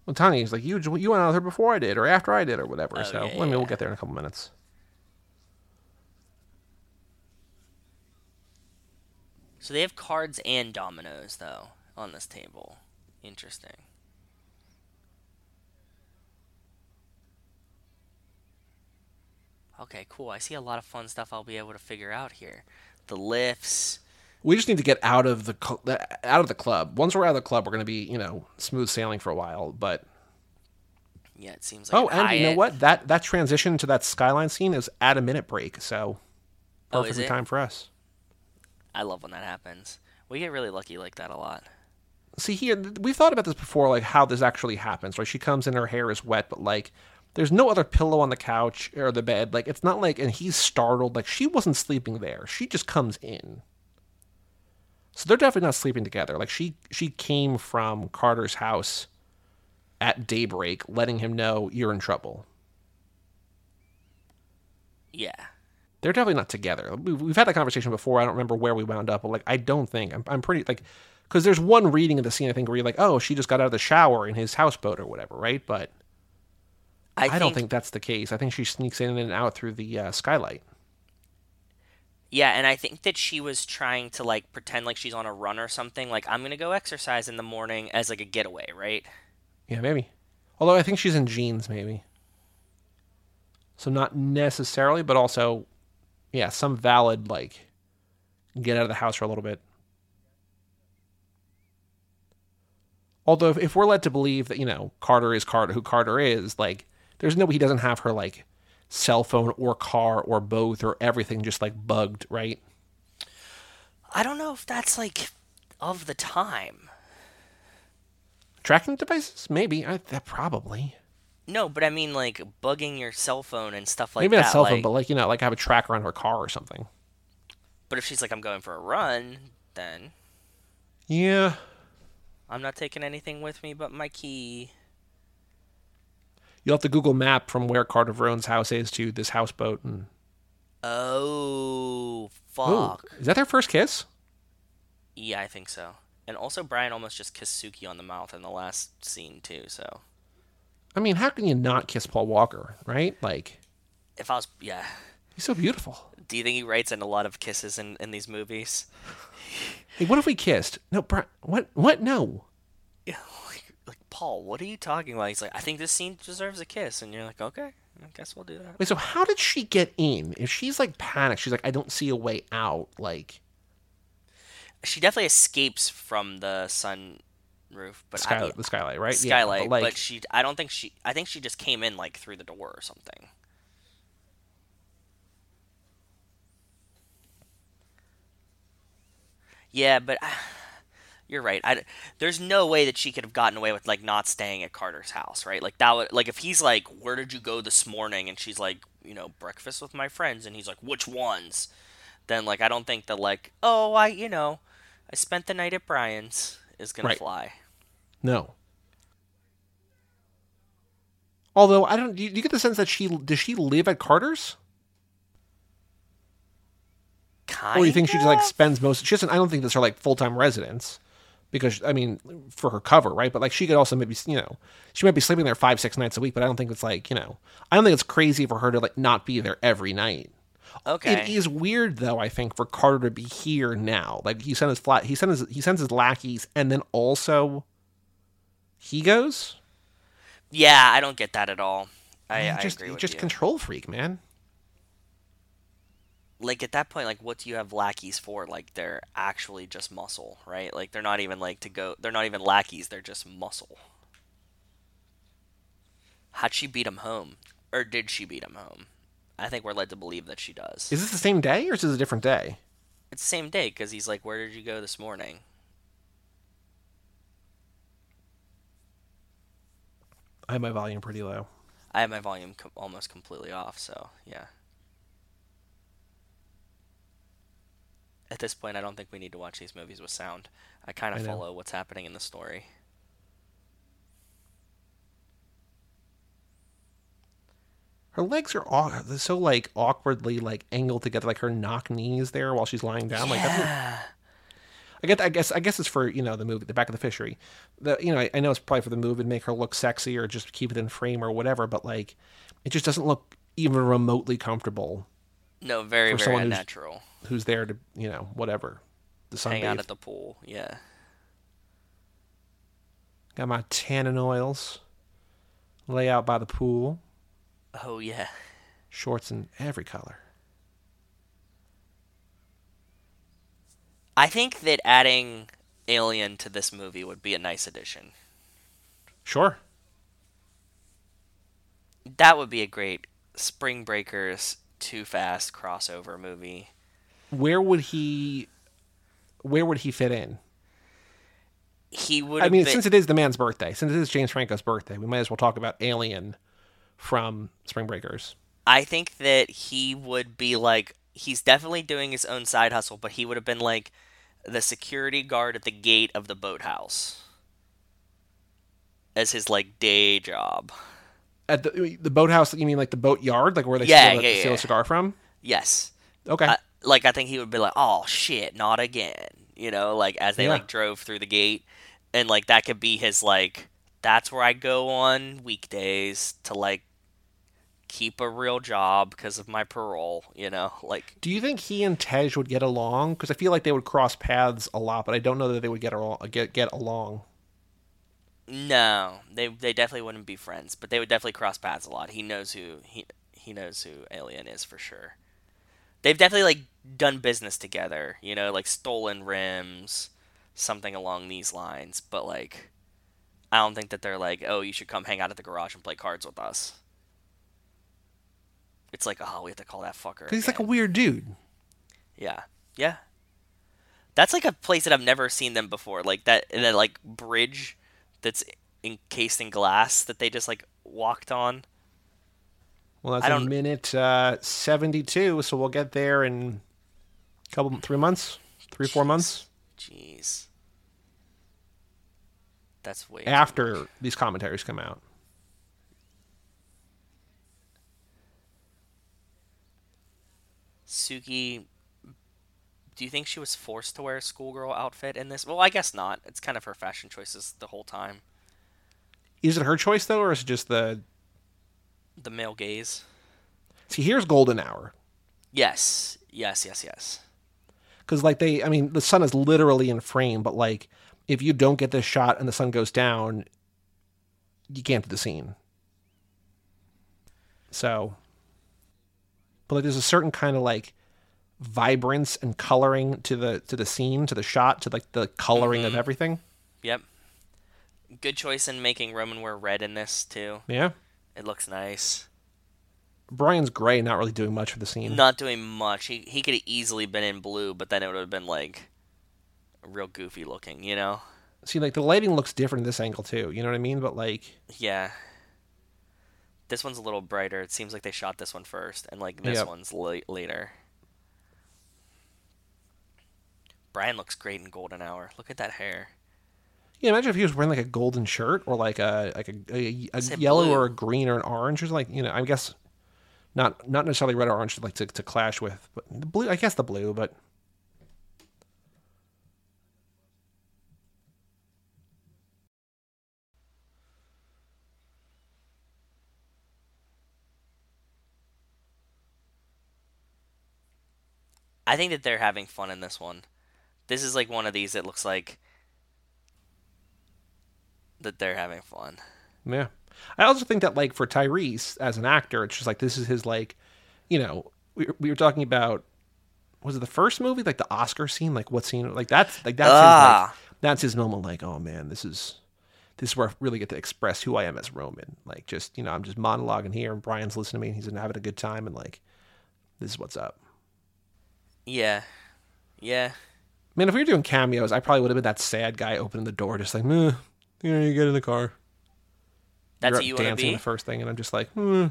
S1: Well, Tanya's like you you went out with her before I did or after I did or whatever.
S2: Oh,
S1: so
S2: yeah,
S1: let me we'll get there in a couple minutes.
S2: So they have cards and dominoes though on this table. Interesting. Okay, cool. I see a lot of fun stuff I'll be able to figure out here. The lifts.
S1: We just need to get out of the cl- out of the club. Once we're out of the club, we're going to be you know smooth sailing for a while. But
S2: Yeah, it seems like
S1: oh,
S2: an
S1: and you know what? That that transition to that skyline scene is at a minute break. So
S2: Oh,
S1: perfectly
S2: it?
S1: time for us.
S2: I love when that happens. We get really lucky like that a lot.
S1: see here we've thought about this before like how this actually happens right she comes in her hair is wet but like there's no other pillow on the couch or the bed like it's not like and he's startled like she wasn't sleeping there she just comes in so they're definitely not sleeping together like she she came from carter's house at daybreak letting him know you're in trouble
S2: Yeah.
S1: they're definitely not together. We've, we've had that conversation before. I don't remember where we wound up, but like I don't think I'm, I'm pretty like because there's one reading of the scene I think where you're like, oh, she just got out of the shower in his houseboat or whatever, right? But
S2: I,
S1: I, don't think that's the case. I think she sneaks in and out through the uh, skylight.
S2: Yeah, and I think that she was trying to like pretend like she's on a run or something. Like I'm gonna go exercise in the morning as like a getaway, right?
S1: Yeah, maybe. Although I think she's in jeans, maybe. So not necessarily, but also, yeah, some valid like get out of the house for a little bit. Although if, we're led to believe that you know Carter is Carter, who Carter is, like there's no way he doesn't have her like cell phone or car or both or everything just like bugged, right?
S2: I don't know if that's like of the time.
S1: Tracking devices, maybe. I, that probably.
S2: No, but I mean like bugging your cell phone and stuff like
S1: maybe
S2: that.
S1: not cell phone,
S2: like-
S1: but like you know, like I have a tracker on her car or something.
S2: but if she's like I'm going for a run, then
S1: Yeah,
S2: I'm not taking anything with me but my key.
S1: You'll have to Google map from where Carter Verone's house is to this houseboat. And
S2: Oh
S1: Ooh,
S2: fuck.
S1: is that their first kiss?
S2: Yeah, I think so. And also Brian almost just kissed Suki on the mouth in the last scene too, so
S1: I mean, how can you not kiss Paul Walker, right? Like,
S2: if I was yeah.
S1: he's so beautiful.
S2: Do you think he writes in a lot of kisses in, in these movies?
S1: Hey, what if we kissed? No, Brian. what? What? No
S2: like Paul, what are you talking about? He's like, I think this scene deserves a kiss, and you're like, okay, I guess we'll do that.
S1: Wait, so how did she get in? If she's like panicked, she's like, I don't see a way out. Like,
S2: she definitely escapes from the sun roof, but I,
S1: the skylight, right?
S2: Skylight,
S1: yeah, but, like,
S2: but she, I don't think she, I think she just came in like through the door or something. Yeah, but. I, you're right. I, there's no way that she could have gotten away with like not staying at Carter's house, right? Like that would like if he's like, "Where did you go this morning?" and she's like, "You know, breakfast with my friends," and he's like, "Which ones?" Then like I don't think that like, "Oh, I you know, I spent the night at Brian's" is gonna fly.
S1: No. Although I don't, do you, do you get the sense that she does she live at Carter's,
S2: Kind of
S1: or do you think she just like spends most? She doesn't. I don't think that's her like full time residence, because I mean, for her cover, right? But like she could also maybe you know she might be sleeping there five six nights a week, but I don't think it's like you know I don't think it's crazy for her to like not be there every night.
S2: Okay.
S1: It is weird though, I think, for Carter to be here now. Like he sent his flat he sent his he sends his lackeys and then also he goes?
S2: Yeah, I don't get that at all. I, I
S1: just
S2: agree with
S1: just
S2: you.
S1: control freak, man.
S2: Like at that point, like what do you have lackeys for? Like they're actually just muscle, right? Like they're not even like to go. They're not even lackeys. They're just muscle. How'd she beat him home, or did she beat him home? I think we're led to believe that she does.
S1: Is this the same day or is this a different day?
S2: It's the same day because he's like, "Where did you go this morning?"
S1: I have my volume pretty low.
S2: I have my volume com- almost completely off, so yeah. At this point, I don't think we need to watch these movies with sound. I kind of follow what's happening in the story.
S1: Her legs are aw- they're so like awkwardly like angled together, like her knock knees there while she's lying down. Like that's
S2: yeah.
S1: I get. I guess. I guess it's for you know the movie, the back of the fishery. The you know I, I know it's probably for the movie to make her look sexy or just keep it in frame or whatever. But like, it just doesn't look even remotely comfortable.
S2: No, very,
S1: For
S2: very
S1: someone who's
S2: unnatural.
S1: Who's there to you know whatever, the
S2: Hang out at the pool. Yeah.
S1: Got my tannin oils. Lay out by the pool.
S2: Oh yeah.
S1: Shorts in every color.
S2: I think that adding Alien to this movie would be a nice addition.
S1: Sure.
S2: That would be a great Spring Breakers Too Fast crossover movie.
S1: Where would he? Where would he fit in?
S2: He would.
S1: I mean,
S2: been,
S1: since it is the man's birthday, since it is James Franco's birthday, we might as well talk about Alien from Spring Breakers.
S2: I think that he would be like he's definitely doing his own side hustle, but he would have been like the security guard at the gate of the boathouse as his like day job.
S1: At the the boathouse, you mean like the boat yard, like where they
S2: Yeah,
S1: steal, the,
S2: yeah,
S1: steal
S2: yeah.
S1: a cigar from?
S2: Yes.
S1: Okay.
S2: I, like I think he would be like, "Oh shit, not again." You know, like as they
S1: Yeah.
S2: like drove through the gate and like that could be his like that's where I go on weekdays to like keep a real job because of my parole, you know? Like
S1: Do you think he and Tej would get along? Because I feel like they would cross paths a lot, but I don't know that they would get al- get get along.
S2: No, they they definitely wouldn't be friends, but they would definitely cross paths a lot. He knows who he he knows who Alien is for sure. They've definitely like done business together, you know, like stolen rims, something along these lines. But like, I don't think that they're like, oh, you should come hang out at the garage and play cards with us. It's like, oh, we have to call that fucker.
S1: He's like a weird dude.
S2: Yeah, yeah. That's like a place that I've never seen them before. Like that, that like bridge that's encased in glass that they just like walked on.
S1: Well, that's
S2: I
S1: a
S2: don't-
S1: minute uh, seventy-two, so we'll get there in a couple, three months, three, four months
S2: Jeez, that's way
S1: after these commentaries come out.
S2: Suki. Do you think she was forced to wear a schoolgirl outfit in this? Well, I guess not. It's kind of her fashion choices the whole time.
S1: Is it her choice though, or is it just the?
S2: The male gaze.
S1: See, here's golden hour.
S2: Yes, yes, yes, yes.
S1: because like they i mean the sun is literally in frame but like if you don't get this shot and the sun goes down you can't do the scene so but like there's a certain kind of like vibrance and coloring to the to the scene to the shot to like the coloring of mm-hmm. everything
S2: Yep. Good choice in making Roman wear red in this too.
S1: yeah
S2: It looks nice.
S1: brian's gray not really doing much for the scene
S2: Not doing much. He he could have easily been in blue, but then it would have been like real goofy looking, you know?
S1: See, like the lighting looks different in this angle too. You know what I mean? But like,
S2: Yeah. This one's a little brighter. It seems like they shot this one first, and like this
S1: Yep.
S2: one's la- later. Brian looks great in Golden Hour. Look at that hair.
S1: yeah, imagine if he was wearing like a golden shirt or like a like a, a, a yellow
S2: blue.
S1: or a green or an orange or like you know. I guess not not necessarily red or orange like to, to clash with, but the blue. I guess the blue, but
S2: I think that they're having fun in this one. This is like one of these that looks like that they're having fun.
S1: Yeah. I also think that like for Tyrese as an actor, it's just like this is his like, you know, we we were talking about was it the first movie like the Oscar scene like what scene like that's like that's his,
S2: Ah.
S1: like, that's his moment like oh man this is this is where I really get to express who I am as Roman like just you know I'm just monologuing here and Brian's listening to me and he's having a good time and like this is what's up.
S2: Yeah. Yeah.
S1: Man, if we were doing cameos, I probably would have been that sad guy opening the door, just like, meh, you know, you get in the car.
S2: That's you
S1: up
S2: want to
S1: dancing the first thing, and I'm just like, hmm.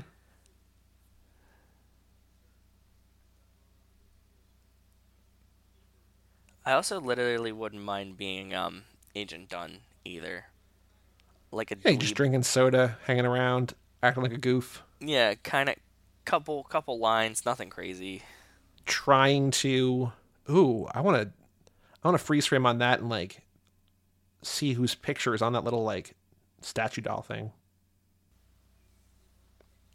S2: I also literally wouldn't mind being um Agent Dunn either. Like a
S1: Yeah, just drinking soda, hanging around, acting like a goof,
S2: Yeah, kind of couple couple lines, nothing crazy.
S1: trying to. Ooh, I want to. I want to freeze frame on that and like see whose picture is on that little like statue doll thing.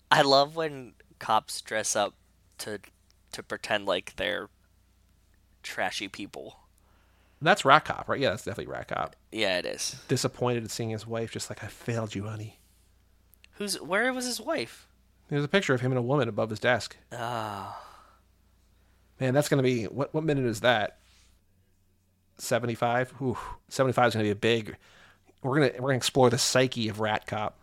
S2: I love when cops dress up to to pretend like they're trashy people.
S1: That's Rat Cop, right? Yeah, that's definitely Rat Cop.
S2: Yeah, it is.
S1: Disappointed at seeing his wife, just like I failed you, honey.
S2: Who's where was his wife?
S1: There's a picture of him and a woman above his desk.
S2: Ah,
S1: Man, that's gonna be what? What minute is that? Seventy-five. Ooh, seventy-five is gonna be a big. We're gonna we're gonna explore the psyche of Rat Cop.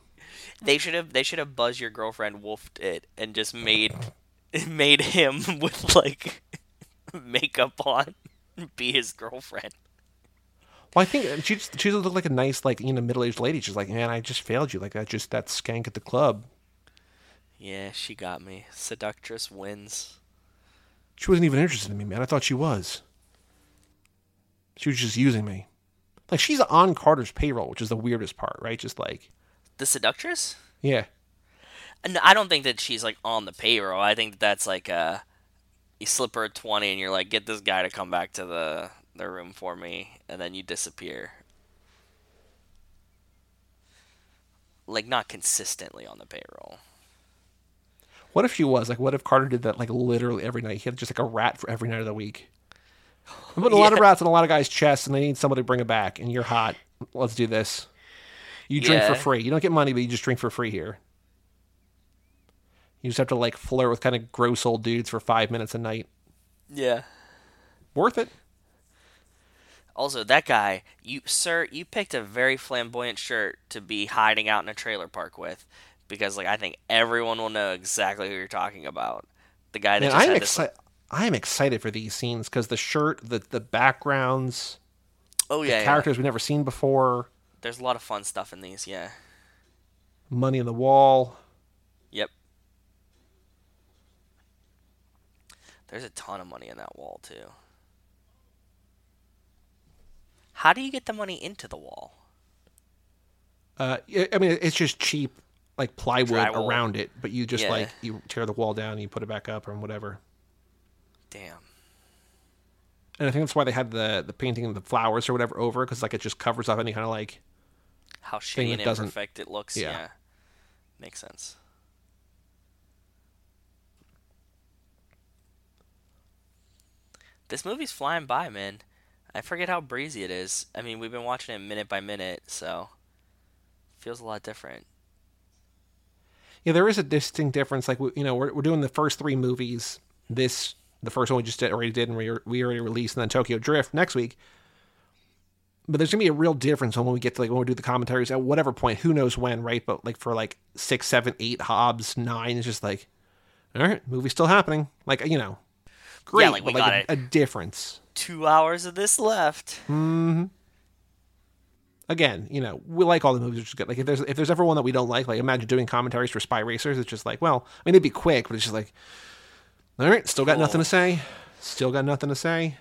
S2: they should have they should have buzz your girlfriend wolfed it and just made made him with like makeup on be his girlfriend.
S1: Well, I think uh, she just, she just looked like a nice like you know middle-aged lady. She's like, man, I just failed you. Like that just that skank at the club.
S2: Yeah, she got me. Seductress wins.
S1: She wasn't even interested in me, man. I thought she was. She was just using me. Like she's on Carter's payroll, which is the weirdest part, right? Just like,
S2: The seductress?
S1: yeah,
S2: And I don't think that she's like on the payroll. I think that that's like uh you slip her a 20 and you're like get this guy to come back to the the room for me and then you disappear. Like not consistently on the payroll.
S1: What if she was like? What if Carter did that like literally every night? He had just like a rat for every night of the week. I'm putting a lot of rats on a lot of guys' chests, and they need somebody to bring it back. And you're hot. Let's do this. You drink for free. You don't get money, but you just drink for free here. You just have to like flirt with kind of gross old dudes for five minutes a night.
S2: Yeah.
S1: Worth it.
S2: Also, that guy, you sir, you picked a very flamboyant shirt to be hiding out in a trailer park with, because like I think everyone will know exactly who you're talking about. The guy that
S1: And
S2: just
S1: I'm
S2: had this.
S1: excited. I am excited for these scenes because the shirt, the the backgrounds,
S2: oh yeah, yeah.
S1: characters we've never seen before,
S2: There's a lot of fun stuff in these. Yeah.
S1: money in the wall.
S2: Yep. There's a ton of money in that wall too. How do you get the money into the wall?
S1: Uh, I I mean, it's just cheap, like plywood
S2: Drywall.
S1: around it, but you just
S2: Yeah.
S1: like you tear the wall down, and you put it back up, or whatever.
S2: Damn.
S1: And I think that's why they had the the painting of the flowers or whatever over, because like it just covers up any kind of like.
S2: How shitty and
S1: doesn't-
S2: imperfect it looks.
S1: Yeah.
S2: Yeah. Makes sense. This movie's flying by, man. I forget how breezy it is. I mean, we've been watching it minute by minute, so feels a lot different.
S1: Yeah, there is a distinct difference. Like you know, we're we're doing the first three movies. This the first one we just did, already did, and we we already released, and then Tokyo Drift next week. But there's gonna be a real difference when we get to like when we do the commentaries at whatever point. Who knows when, right? But like for like six, seven, eight, Hobbs, nine, it's just like, all right, movie's still happening. Like you know, great,
S2: like, we
S1: but like
S2: got
S1: a,
S2: it.
S1: a difference.
S2: two hours of this left. Mm-hmm.
S1: Again, you know, we like all the movies, which is good. Like if there's if there's ever one that we don't like, like imagine doing commentaries for Spy Racers. It's just like, well, I mean, it'd be quick, but it's just like, all right, still got nothing to say. Still got nothing to say.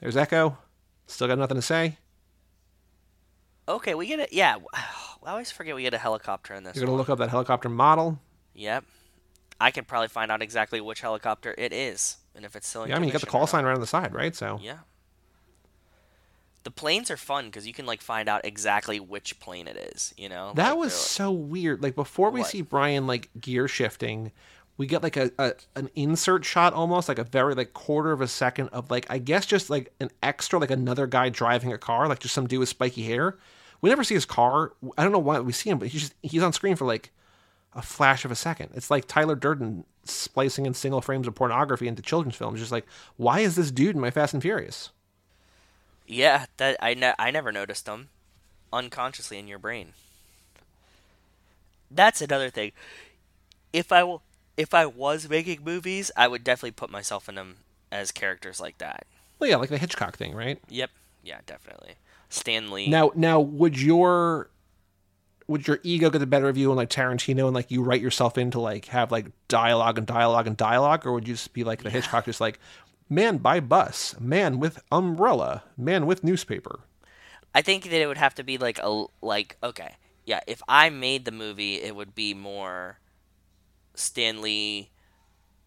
S1: There's Echo. Still got nothing to say.
S2: Okay, we get it. Yeah, I always forget we get a helicopter in this.
S1: You're gonna
S2: one.
S1: look up that helicopter model.
S2: Yep. I can probably find out exactly which helicopter it is, and if it's still in
S1: Yeah, I mean, you got the call sign right on the side, right? So
S2: Yeah. The planes are fun because you can like find out exactly which plane it is. You know.
S1: that
S2: Like,
S1: was
S2: like-
S1: so weird. Like before we
S2: What?
S1: see Brian like gear shifting, we get like a, a an insert shot almost like a very like quarter of a second of like I guess just like an extra like another guy driving a car, like just some dude with spiky hair. We never see his car. I don't know why we see him, but he's just he's on screen for like a flash of a second. It's like Tyler Durden splicing in single frames of pornography into children's films. Just like, why is this dude in my Fast and Furious?
S2: Yeah, that I ne- I never noticed them unconsciously in your brain. That's another thing. If I w- if I was making movies, I would definitely put myself in them as characters like that.
S1: Well, yeah, like the Hitchcock thing, right?
S2: Yep. Yeah, definitely. Stanley.
S1: Now, now, would your would your ego get the better of you and like Tarantino and like you write yourself into like have like dialogue and dialogue and dialogue, or would you just be like the Hitchcock, just like man by bus, man with umbrella, man with newspaper?
S2: I think that it would have to be like a like okay, yeah. If I made the movie, it would be more Stanley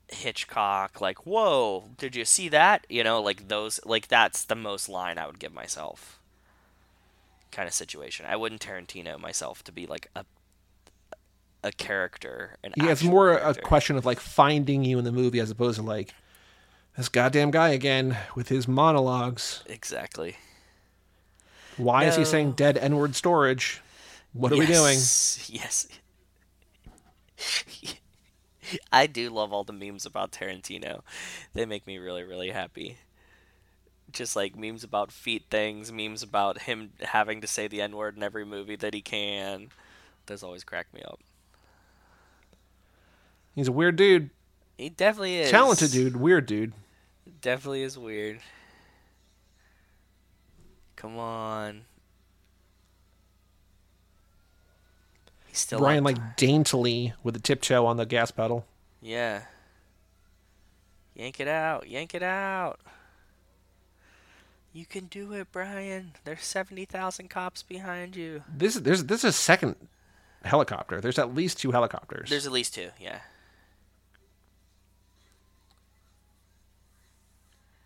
S2: Hitchcock. Like, whoa, did you see that? You know, like those. Like that's the most line I would give myself. Kind of situation. I wouldn't Tarantino myself to be like a a character. An
S1: Yeah, it's more
S2: character.
S1: a question of like finding you in the movie as opposed to like this goddamn guy again with his monologues.
S2: Exactly.
S1: Why is he saying dead N-word storage? What are we doing?
S2: Yes, Yes. I do love all the memes about Tarantino. They make me really, really happy. Just like memes about feet things, memes about him having to say the N word in every movie that he can. Those always crack me up.
S1: He's a weird dude,
S2: He definitely is.
S1: talented dude, weird dude.
S2: Definitely is weird. Come on. Still
S1: Brian
S2: up.
S1: like daintily with a tiptoe on the gas pedal.
S2: Yeah. Yank it out. Yank it out. You can do it, Brian. There's 70,000 cops behind you.
S1: This is there's this is a second helicopter. There's at least two helicopters.
S2: There's at least two, yeah.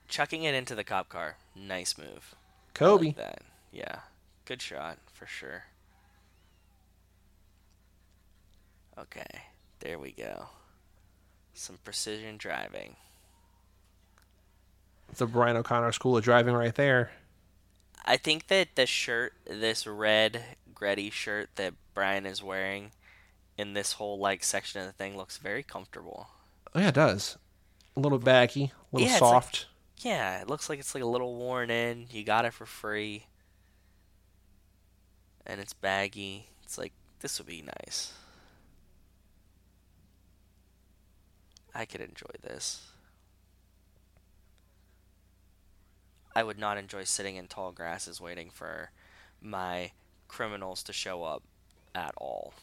S2: Chucking it into the cop car. Nice move. I
S1: Kobe.
S2: like that. Yeah. Good shot, for sure. Okay. There we go. Some precision driving.
S1: It's the Brian O'Connor School of Driving right there.
S2: I think that the shirt, this red Gretty shirt that Brian is wearing in this whole like section of the thing looks very comfortable.
S1: Oh yeah, it does. A little baggy, a little
S2: Yeah, it's like-
S1: soft.
S2: Yeah, it looks like it's like a little worn in. You got it for free. And it's baggy. It's like this would be nice. I could enjoy this. I would not enjoy sitting in tall grasses waiting for my criminals to show up at all.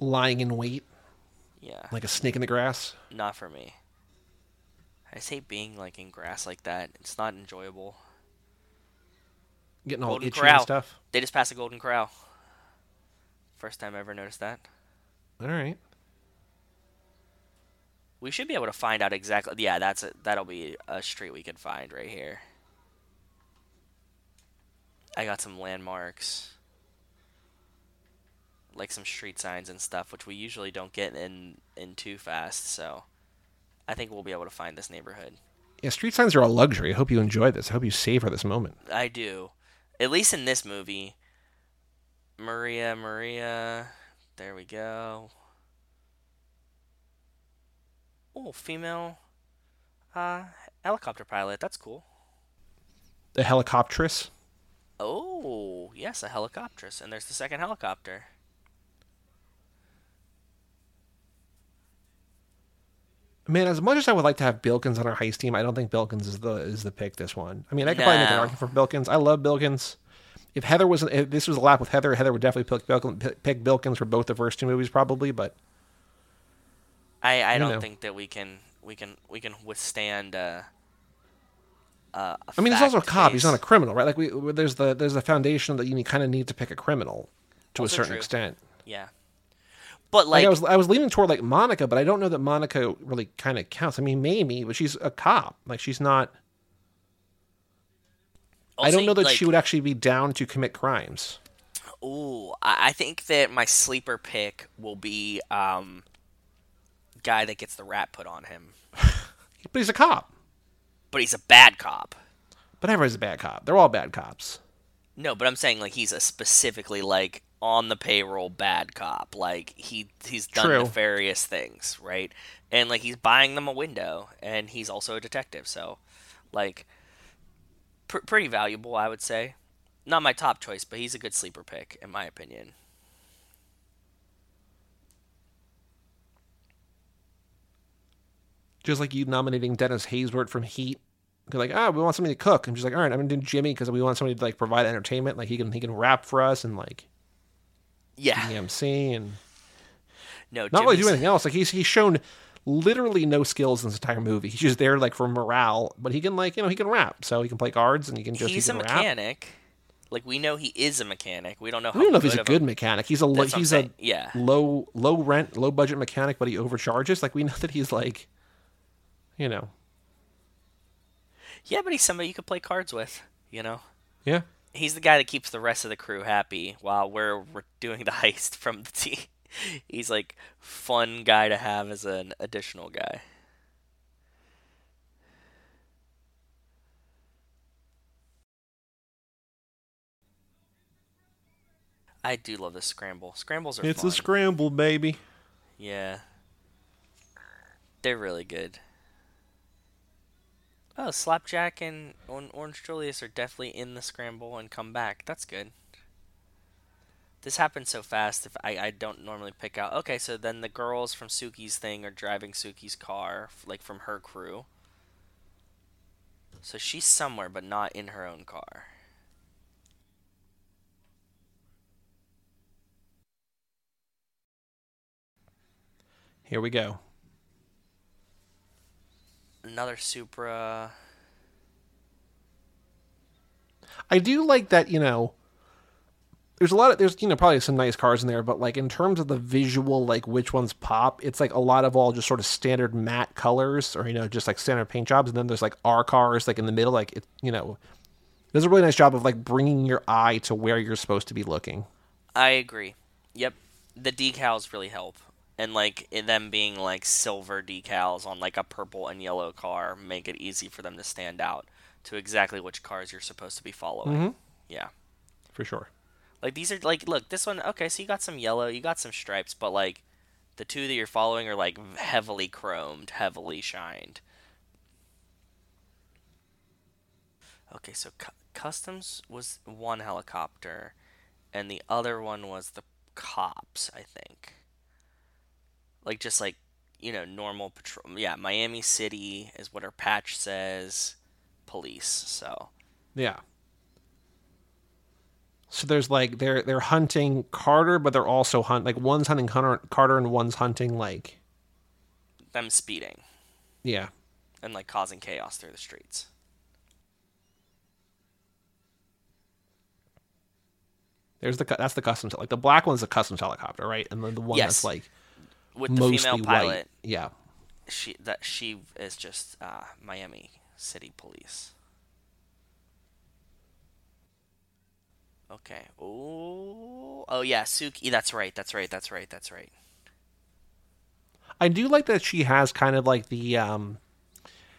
S1: Lying in wait
S2: Yeah.
S1: like a snake in the grass.
S2: Not for me. I hate being like in grass like that. It's not enjoyable.
S1: Getting all
S2: Golden
S1: itchy
S2: Corral.
S1: and stuff.
S2: They just passed a golden corral. First time I ever noticed that.
S1: All right.
S2: We should be able to find out exactly. Yeah, that's a, that'll be a street we can find right here. I got some landmarks, like some street signs and stuff, which we usually don't get in in too fast. So, I think we'll be able to find this neighborhood.
S1: Yeah, street signs are a luxury. I hope you enjoy this. I hope you savor this moment.
S2: I do. At least in this movie. Maria, Maria. There we go. Oh, female uh helicopter pilot. That's cool.
S1: The helicoptress.
S2: Oh, yes, a helicoptress. And there's the second helicopter.
S1: Man, as much as I would like to have Bilkins on our heist team, I don't think Bilkins is the is the pick this one. I mean, I could probably make an argument for Bilkins. I love Bilkins. If Heather was if this was a lap with Heather, Heather would definitely pick Bilkins, pick Bilkins for both the first two movies, probably. But
S2: I, I don't
S1: know.
S2: think that we can we can we can withstand. Uh, uh,
S1: I mean, he's also a cop. He's not a criminal, right? Like we there's the there's the foundation that you kind of need to pick a criminal to
S2: Also
S1: a certain
S2: true.
S1: extent.
S2: Yeah, but
S1: Like,
S2: like,
S1: I was I was leaning toward like Monica, but I don't know that Monica really kind of counts. I mean, maybe, but she's a cop. Like she's not. I
S2: also,
S1: don't know that
S2: like,
S1: she would actually be down to commit crimes.
S2: Ooh, I, think that my sleeper pick will be um, guy that gets the rap put on him,
S1: But he's a cop.
S2: but he's a bad cop.
S1: But everyone's a bad cop. They're all bad cops.
S2: No, but I'm saying like he's a specifically like on the payroll bad cop. Like he he's done
S1: True.
S2: nefarious things, right? And like he's buying them a window, and he's also a detective. So, like, pr- pretty valuable, I would say. Not my top choice, but he's a good sleeper pick in my opinion.
S1: Just like you nominating Dennis Haysbert from Heat. You're like, ah, we want somebody to cook. I'm just like, all right, I'm gonna do Jimmy because we want somebody to like provide entertainment. Like he can he can rap for us and like
S2: Yeah.
S1: EMC and
S2: No,
S1: not really do anything else. Like he's he's shown literally no skills in this entire movie. He's just there like for morale, but he can like you know he can rap, so he can play cards and he can just
S2: he's
S1: he
S2: a
S1: can rap.
S2: mechanic. Like we know he is a mechanic. We don't know. How
S1: We don't know if he's a good mechanic. He's a low,
S2: That's what I'm
S1: he's a
S2: Yeah.
S1: low low rent low budget mechanic, but he overcharges. Like we know that he's like, you know,
S2: Yeah, but he's somebody you could play cards with. You know,
S1: yeah.
S2: he's the guy that keeps the rest of the crew happy while we're we're doing the heist from the team. He's like fun guy to have as an additional guy. I do love this scramble. Scrambles are
S1: It's
S2: fun.
S1: a scramble, baby.
S2: Yeah. They're really good. Oh, Slapjack and Orange Julius are definitely in the scramble and come back. That's good. This happened so fast. If I, I don't normally pick out. Okay, so then the girls from Suki's thing are driving Suki's car, like from her crew. So she's somewhere, but not in her own car.
S1: Here we go.
S2: Another Supra.
S1: I do like that, you know, there's a lot of there's you know probably some nice cars in there, but like in terms of the visual, like which ones pop, it's like a lot of all just sort of standard matte colors or you know just like standard paint jobs, and then there's like our cars like in the middle, like it you know, does a really nice job of like bringing your eye to where you're supposed to be looking.
S2: I agree. Yep. The decals really help. And like them being like silver decals on like a purple and yellow car make it easy for them to stand out to exactly which cars you're supposed to be following.
S1: Mhm.
S2: Yeah.
S1: For sure.
S2: Like these are like look, this one okay, so you got some yellow, you got some stripes, but like the two that you're following are like heavily chromed, heavily shined. Okay, so cu- customs was one helicopter and the other one was the cops, I think. Like just like, you know, normal patrol. Yeah, Miami City is what our patch says. Police. So,
S1: Yeah. So there's like they're they're hunting Carter, but they're also hunt like one's hunting Hunter, Carter and one's hunting like
S2: them speeding
S1: yeah.
S2: and like causing chaos through the streets.
S1: There's the that's the customs like the black one's the customs helicopter, right? And then the one
S2: Yes.
S1: that's like
S2: With the female
S1: white.
S2: pilot,
S1: Yeah.
S2: she that she is just uh, Miami City Police. Okay. Oh, oh yeah, Suki. That's right. That's right. That's right. That's right.
S1: I do like that she has kind of like the um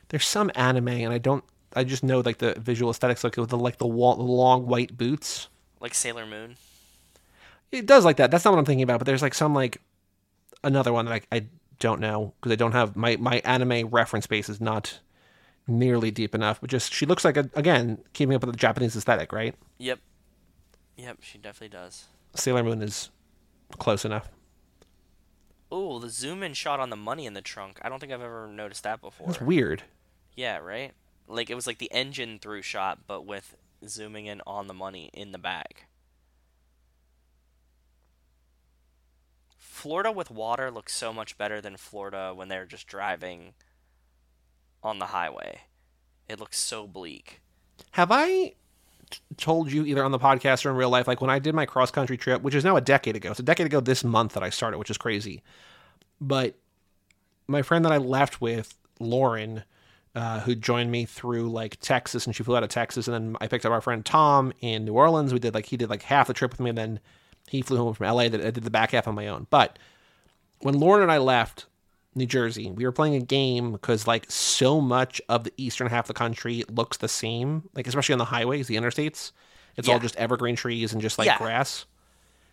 S1: there's some anime and I don't I just know like the visual aesthetics like with the like the, wall, the long white boots.
S2: Like Sailor Moon.
S1: It does like that. That's not what I'm thinking about, but there's like some like another one that I, I don't know because I don't have my my anime reference base is not nearly deep enough, but just she looks like a, again keeping up with the Japanese aesthetic, right?
S2: Yep. Yep. She definitely does.
S1: Sailor Moon is close enough.
S2: Oh, the zoom in shot on the money in the trunk. I don't think I've ever noticed that before.
S1: It's weird.
S2: Yeah, right? Like it was like the engine through shot, but with zooming in on the money in the bag. Florida with water looks so much better than Florida when they're just driving on the highway. It looks so bleak.
S1: Have I told you either on the podcast or in real life, like when I did my cross country trip, which is now a decade ago? It's a decade ago this month that I started, which is crazy. But my friend that I left with, Lauren, uh, who joined me through like Texas, and she flew out of Texas, and then I picked up our friend Tom in New Orleans. We did like he did like half the trip with me, and then he flew home from LA. That I did the back half on my own. But when Lauren and I left New Jersey, we were playing a game because like so much of the eastern half of the country looks the same, like especially on the highways, the interstates. It's all just evergreen trees and just like
S2: Yeah.
S1: grass.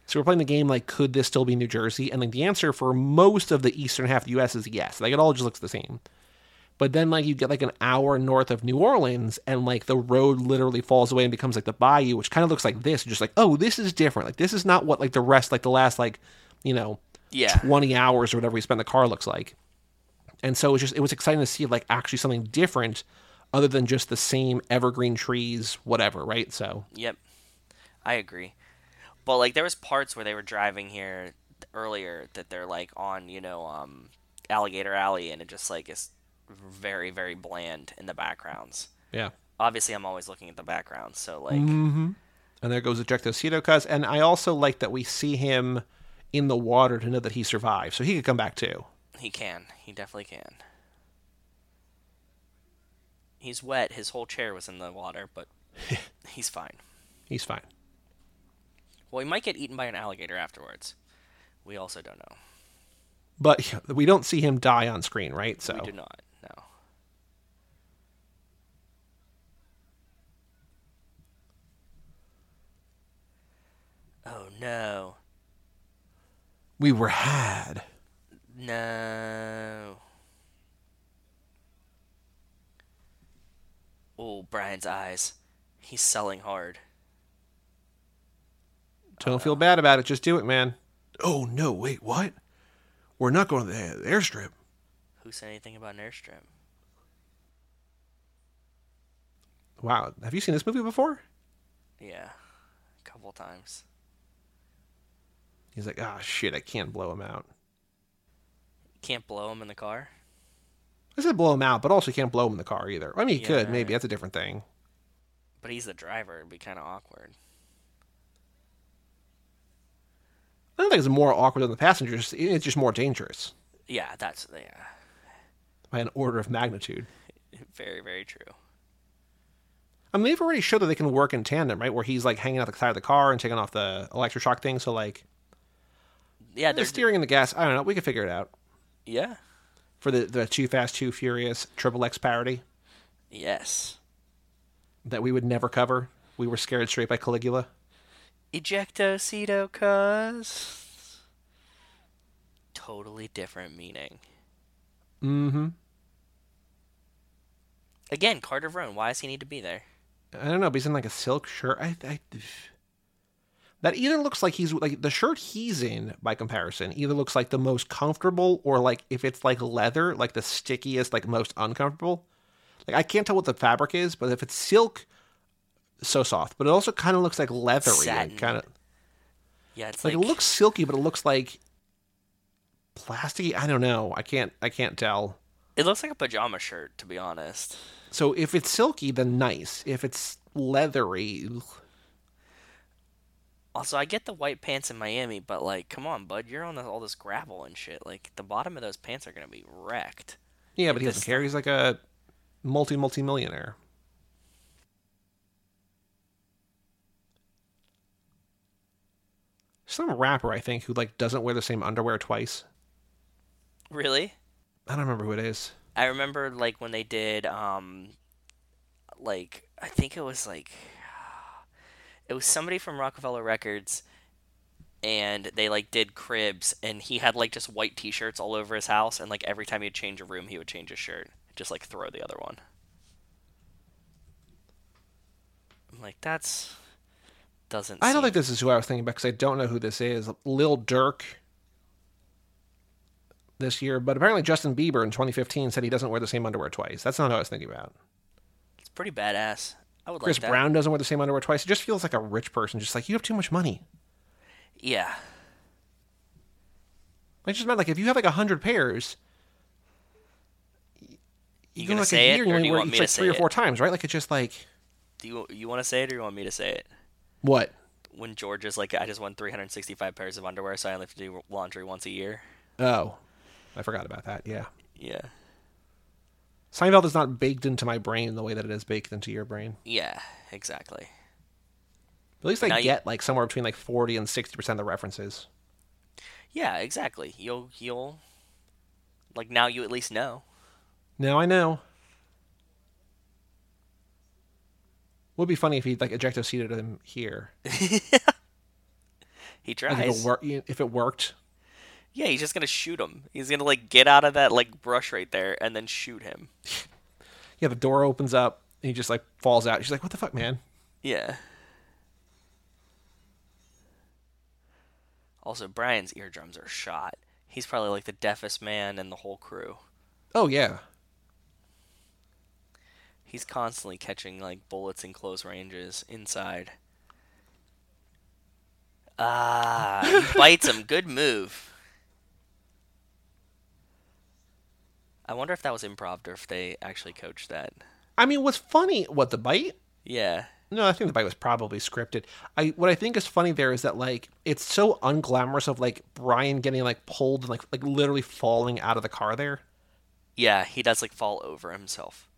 S1: So we're playing the game like, could this still be New Jersey? And like the answer for most of the eastern half of the U.S. is yes. Like it all just looks the same. But then like you get like an hour north of New Orleans and like the road literally falls away and becomes like the bayou, which kind of looks like this. Just like, oh, this is different. Like this is not what like the rest like the last like, you know,
S2: Yeah.
S1: 20 hours or whatever we spent in the car looks like. And so it was just it was exciting to see like actually something different other than just the same evergreen trees, whatever, right? So
S2: Yep. I agree. But like there was parts where they were driving here earlier that they're like on, you know, um Alligator Alley and it just like is very very bland in the backgrounds.
S1: yeah.
S2: Obviously I'm always looking at the background, so like
S1: And there goes Ejecto Seato cuz and I also like that we see him in the water to know that he survived. So he could come back too.
S2: he can. He definitely can. He's wet. His whole chair was in the water, but he's fine.
S1: He's fine.
S2: Well, he might get eaten by an alligator afterwards. We also don't know.
S1: But we don't see him die on screen, right? So
S2: We do not. No. Oh no.
S1: We were had.
S2: No. Oh, Brian's eyes. He's selling hard.
S1: Don't feel bad about it. Just do it, man. Oh no! Wait, what? We're not going to the airstrip.
S2: Who said anything about an airstrip?
S1: Wow, have you seen this movie before?
S2: Yeah, a couple times.
S1: He's like, ah, shit, I can't blow him out.
S2: Can't blow him in the car.
S1: I said blow him out, but also you can't blow him in the car either. I mean, you could, maybe. That's a different thing.
S2: But he's the driver. It'd be kind of awkward.
S1: I don't think it's more awkward than the passengers. It's just more dangerous
S2: Yeah, that's yeah,
S1: by an order of magnitude.
S2: very very true.
S1: I mean, they've already showed that they can work in tandem, right? Where he's like hanging out the side of the car and taking off the electroshock thing. So, like,
S2: Yeah,
S1: the
S2: they're
S1: steering and the gas, I don't know. We can figure it out
S2: yeah.
S1: for the, the Too Fast, Too Furious Triple X parody
S2: Yes.
S1: that we would never cover. We were scared straight by Caligula.
S2: Ejecto Seato, cuz. Totally different meaning.
S1: Mm hmm.
S2: Again, Carter Verone. Why does he need to be there?
S1: I don't know, but he's in like a silk shirt. I, I that either looks like he's like the shirt he's in by comparison either looks like the most comfortable or like if it's like leather, like the stickiest, like most uncomfortable. Like I can't tell what the fabric is, but if it's silk, so soft. But it also kind of looks like leathery,
S2: Satin.
S1: kind of
S2: Yeah, it's
S1: like,
S2: like,
S1: it looks silky, but it looks like plasticky. I don't know. I can't. I can't tell.
S2: it looks like a pajama shirt, to be honest.
S1: So if it's silky, then nice. If it's leathery, ugh.
S2: Also, I get the white pants in Miami, but like, come on, bud, you're on all this gravel and shit. Like, the bottom of those pants are gonna be wrecked.
S1: Yeah, but he doesn't care. He's like a multi multi millionaire. Some rapper, I think, who like doesn't wear the same underwear twice.
S2: Really?
S1: I don't remember who it is.
S2: I remember like when they did um like I think it was like it was somebody from Roc-A-Fella Records and they like did cribs and he had like just white t-shirts all over his house and like every time he'd change a room he would change his shirt just like throw the other one I'm like that's doesn't
S1: I don't
S2: seem-
S1: think this is who I was thinking about because I don't know who this is. Lil Durk. this year, but apparently Justin Bieber in 2015 said he doesn't wear the same underwear twice. That's not what I was thinking about.
S2: It's pretty badass. I would
S1: Chris
S2: like.
S1: Brown doesn't wear the same underwear twice. It just feels like a rich person, just like you have too much money.
S2: Yeah.
S1: I just meant like if you have like a hundred pairs,
S2: You gonna
S1: like
S2: say
S1: a
S2: it,
S1: year,
S2: or
S1: you
S2: do
S1: only
S2: you
S1: wear each like three or
S2: it?
S1: four times, right? Like it's just like
S2: Do you you want to say it or you want me to say it?
S1: what?
S2: When George is like, I just won 365 pairs of underwear, so I only have to do laundry once a year.
S1: Oh, I forgot about that. Yeah,
S2: Yeah.
S1: Seinfeld is not baked into my brain the way that it is baked into your brain.
S2: Yeah. Exactly.
S1: At least I
S2: Now you-
S1: get like somewhere between like forty and sixty percent of the references.
S2: Yeah. Exactly. You'll you'll like now you at least know.
S1: Now I know. Would be funny if he like ejecto seated him here.
S2: He
S1: Like if
S2: tries.
S1: it, wor- if it worked.
S2: Yeah, he's just gonna shoot him. He's gonna like get out of that like brush right there and then shoot him.
S1: Yeah, the door opens up and he just like falls out. She's like, "What the fuck, man?"
S2: Yeah. Also, Brian's eardrums are shot. He's probably like the deafest man in the whole crew.
S1: Oh yeah.
S2: He's constantly catching like bullets in close ranges inside. Ah, he bites him. Good move. I wonder if that was improv or if they actually coached that.
S1: I mean, what's funny? What the bite?
S2: Yeah.
S1: No, I think the bite was probably scripted. I what I think is funny there is that like it's so unglamorous of like Brian getting like pulled and like like literally falling out of the car there.
S2: Yeah, he does like fall over himself.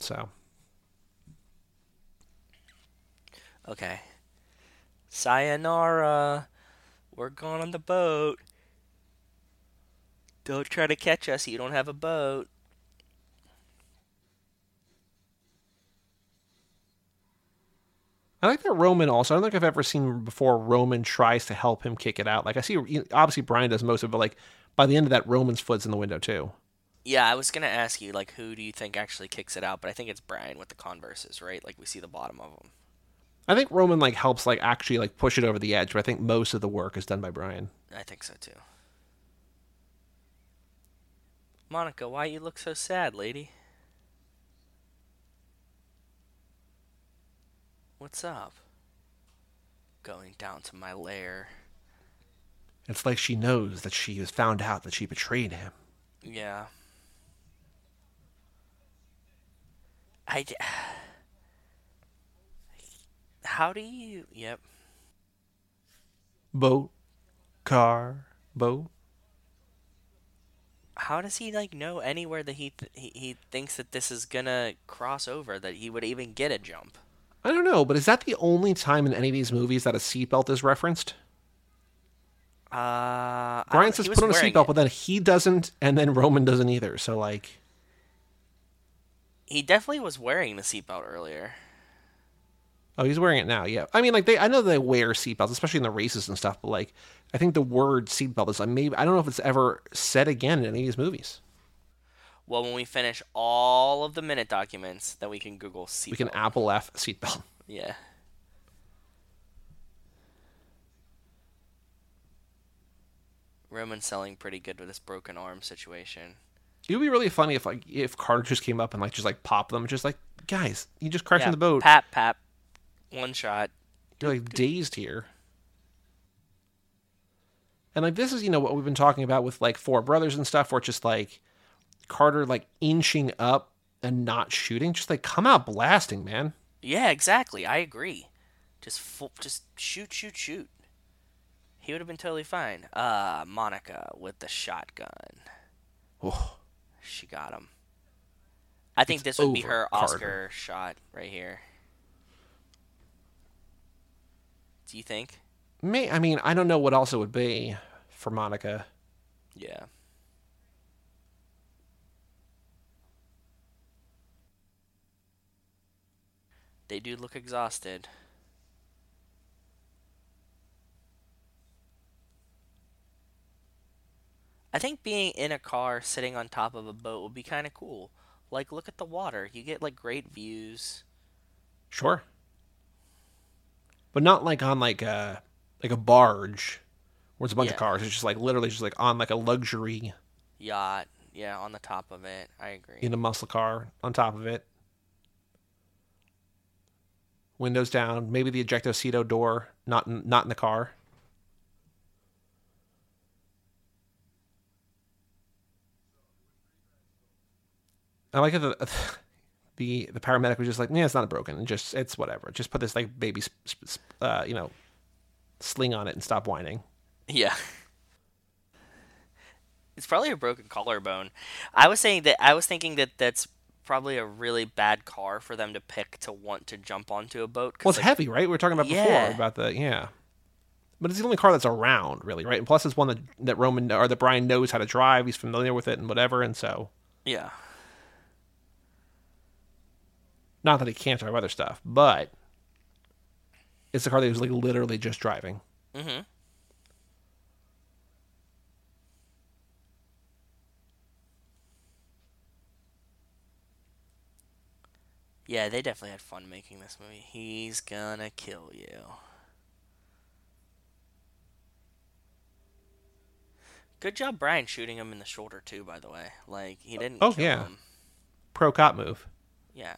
S1: So
S2: Okay. Sayonara. We're going on the boat. Don't try to catch us. You don't have a boat.
S1: I like that Roman also. I don't think I've ever seen before Roman tries to help him kick it out. Like I see, obviously Brian does most of it, but like by the end of that, Roman's foot's in the window too.
S2: Yeah, I was gonna ask you like who do you think actually kicks it out, but I think it's Brian with the Converses, right? Like we see the bottom of them.
S1: I think Roman like helps like actually like push it over the edge, but I think most of the work is done by Brian.
S2: I think so too. Monica, why you look so sad, lady? What's up? Going down to my lair.
S1: It's like she knows that she has found out that she betrayed him.
S2: Yeah. I. How do you. Yep.
S1: Boat, car, boat.
S2: How does he like know anywhere that he th- he, he thinks that this is gonna cross over that he would even get a jump?
S1: I don't know, but is that the only time in any of these movies that a seatbelt is referenced?
S2: Uh,
S1: Brian says put on a seatbelt, but then he doesn't, and then Roman doesn't either. So like,
S2: He definitely was wearing the seatbelt earlier.
S1: Oh, he's wearing it now. Yeah, I mean, like they, I know they wear seatbelts, especially in the races and stuff. But like, I think the word seatbelt is like maybe I don't know if it's ever said again in any of these movies.
S2: Well, when we finish all of the minute documents, then we can Google seatbelt.
S1: We can Apple F seatbelt.
S2: Yeah. Roman's selling pretty good with this broken arm situation.
S1: It would be really funny if like if Carter just came up and like just like popped them, just like guys, you just crashed
S2: Yeah,
S1: in the boat.
S2: Pap, pap. One shot.
S1: You're like dazed here. And like this is, you know, what we've been talking about with like Four Brothers and stuff, where it's just like Carter like inching up and not shooting. Just like come out blasting, man.
S2: Yeah, exactly. I agree. Just full, just shoot, shoot, shoot. He would have been totally fine. Uh, Monica with the shotgun.
S1: Oh,
S2: She got him. I think
S1: It's
S2: this would be her
S1: Carter.
S2: Oscar shot right here. Do you think?
S1: may I mean, I don't know what else it would be for Monica.
S2: Yeah. They do look exhausted. I think being in a car sitting on top of a boat would be kind of cool. Like, look at the water. You get, like, great views.
S1: Sure. But not like on like a like a barge where it's a bunch of cars. It's just like literally just like on like a luxury
S2: Yacht. Yeah, on the top of it. I agree.
S1: in a muscle car on top of it. Windows down, maybe the ejecto seat door not in, not in the car. I like the the the paramedic was just like, yeah, it's not broken, and just it's whatever. Just put this like baby, sp- sp- uh, you know, sling on it and stop whining.
S2: Yeah. It's probably a broken collarbone. I was saying that I was thinking that that's probably a really bad car for them to pick to want to jump onto a boat.
S1: Well, it's
S2: like,
S1: heavy, right? We were talking about before
S2: Yeah.
S1: about the yeah. But it's the only car that's around, really, right? And plus, it's one that that Roman or that Brian knows how to drive. He's familiar with it and whatever, and so
S2: yeah.
S1: Not that he can't drive other stuff, but it's the car that he was like literally just driving.
S2: Mm-hmm. Yeah, they definitely had fun making this movie. He's gonna kill you. Good job, Brian, shooting him in the shoulder too. By the way, like he didn't.
S1: Oh, yeah.
S2: him.
S1: Pro cop move.
S2: Yeah.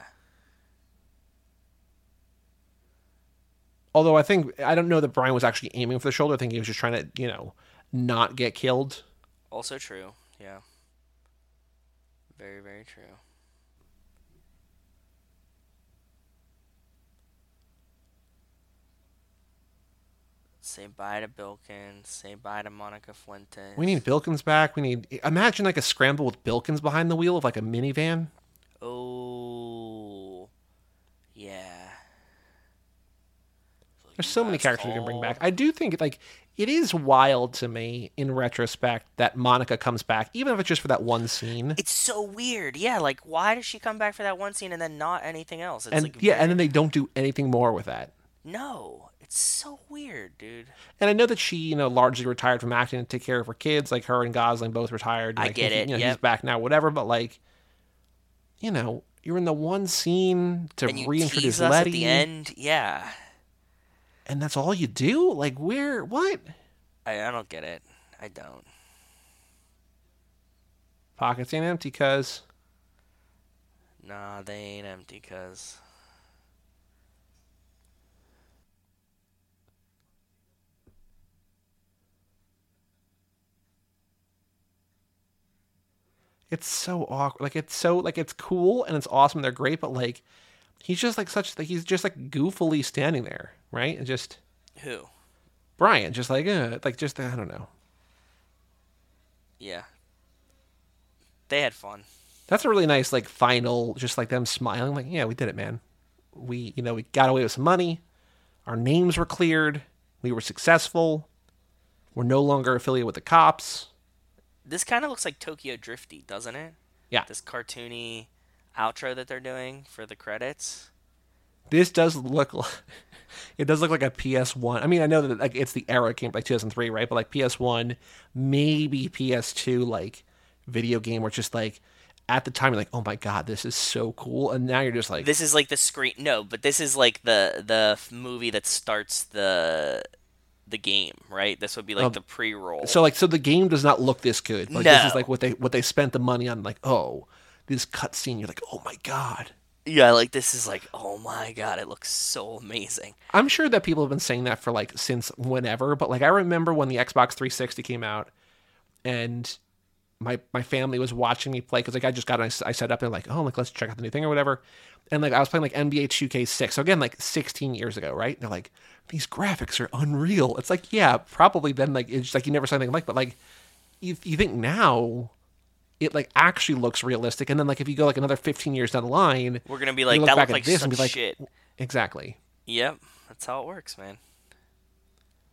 S1: Although I think I don't know that Brian was actually aiming for the shoulder. I think he was just trying to, you know, not get killed.
S2: Also true. Yeah. Very, very true. Say bye to Bilkins. Say bye to Monica Fuentes.
S1: We need Bilkins back. We need imagine like a scramble with Bilkins behind the wheel of like a minivan.
S2: Oh. Yeah.
S1: There's so many characters we can bring back. I do think like it is wild to me in retrospect that Monica comes back, even if it's just for that one scene.
S2: It's so weird. Yeah, like why does she come back for that one scene and then not anything else? It's
S1: and
S2: like
S1: yeah,
S2: very-
S1: and then they don't do anything more with that.
S2: no, it's so weird, dude.
S1: And I know that she, you know, largely retired from acting to take care of her kids. Like her and Gosling both retired.
S2: I get
S1: he-
S2: it,
S1: You know, he's back now, whatever. But like, you know, you're in the one scene to
S2: you
S1: reintroduce Letty,
S2: at the end. Yeah,
S1: and that's all you do. Like, where? What?
S2: I, I don't get it. I don't.
S1: Pockets ain't empty, cuz.
S2: Nah, they ain't empty, cuz.
S1: It's so awkward. Like it's so like it's cool and it's awesome. They're great, but like he's just like such like he's just like goofily standing there, right? And just
S2: Who?
S1: Brian, just like uh, like just I don't know.
S2: Yeah. They had fun.
S1: That's a really nice like final, just like them smiling, like yeah, we did it, man. We you know we got away with some money. Our names were cleared. We were successful. We're no longer affiliated with the cops.
S2: This kind of looks like Tokyo Drifty, doesn't it?
S1: Yeah.
S2: This cartoony outro that they're doing for the credits.
S1: This does look like it does look like a PS1. I mean, I know that like it's the era it came like 2003, right? But like PS1, maybe PS2 like video game where it's just like at the time you're like, "Oh my god, this is so cool." And now you're just like
S2: This is like the screen. No, but this is like the the movie that starts the the game, right? This would be like
S1: Um,
S2: the pre-roll.
S1: so like so the game does not look this good. Like this is like what they what they spent the money on like, "Oh, this cutscene." You're like, "Oh my god."
S2: Yeah, like this is like, oh my god, it looks so amazing.
S1: I'm sure that people have been saying that for like since whenever, but like I remember when the Xbox 360 came out, and my my family was watching me play because like I just got I I set up and like oh like let's check out the new thing or whatever, and like I was playing like NBA 2K6, so again like 16 years ago, right? And they're like these graphics are unreal. It's like yeah, probably then like it's just like you never saw anything like, but like you you think now. It like actually looks realistic, and then like if you go like another 15 years down the line,
S2: We're gonna be like,
S1: look
S2: that
S1: at
S2: like
S1: this and be like,
S2: shit.
S1: exactly.
S2: Yep, that's how it works, man.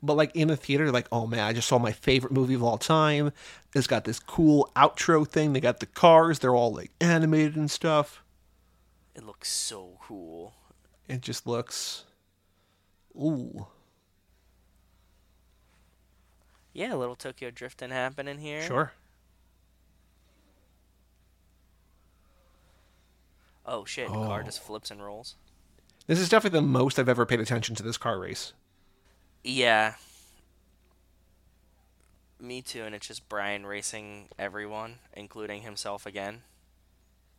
S1: But like in the theater, like, oh man, I just saw my favorite movie of all time. It's got this cool outro thing. They got the cars. They're all like animated and stuff.
S2: It looks so cool.
S1: It just looks, ooh,
S2: Yeah, a little Tokyo drifting happening here.
S1: sure.
S2: Oh shit, the car
S1: Oh.
S2: just flips and rolls.
S1: This is definitely the most I've ever paid attention to this car race.
S2: Yeah. Me too, and it's just Brian racing everyone, including himself again.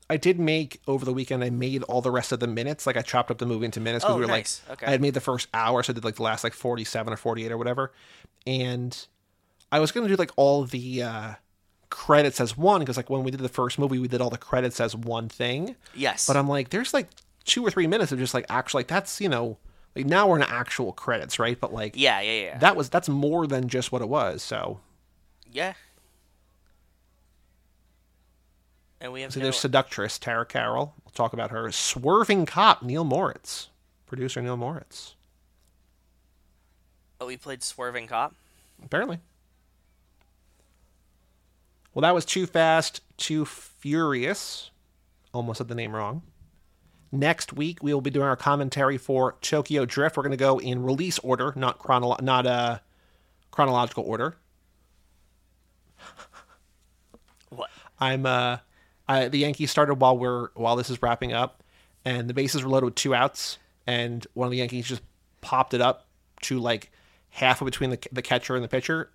S1: I did make over the weekend. I made all the rest of the minutes. Like I chopped up the movie into minutes because
S2: Oh,
S1: we were
S2: nice.
S1: like,
S2: Okay.
S1: I had made the first hour, so I did like the last like forty-seven or forty-eight or whatever. And I was gonna do like all the uh, credits as one because like when we did the first movie, we did all the credits as one thing.
S2: Yes.
S1: But I'm like, there's like two or three minutes of just like actually like that's you know like now we're in actual credits, right? But like
S2: yeah, yeah, yeah.
S1: that was that's more than just what it was. So
S2: yeah. And we have
S1: So
S2: no,
S1: there's seductress Tara Carroll. We'll talk about her. Swerving cop Neil Moritz, producer Neil Moritz.
S2: oh, we played Swerving Cop.
S1: Apparently. Well, that was Too Fast, Too Furious. Almost said the name wrong. Next week we will be doing our commentary for Tokyo Drift. We're going to go in release order, not chronolo- not uh, chronological order.
S2: What?
S1: I'm uh, I, the Yankees started while we're while this is wrapping up, and the bases were loaded with two outs, and one of the Yankees just popped it up to like half of between the the catcher and the pitcher,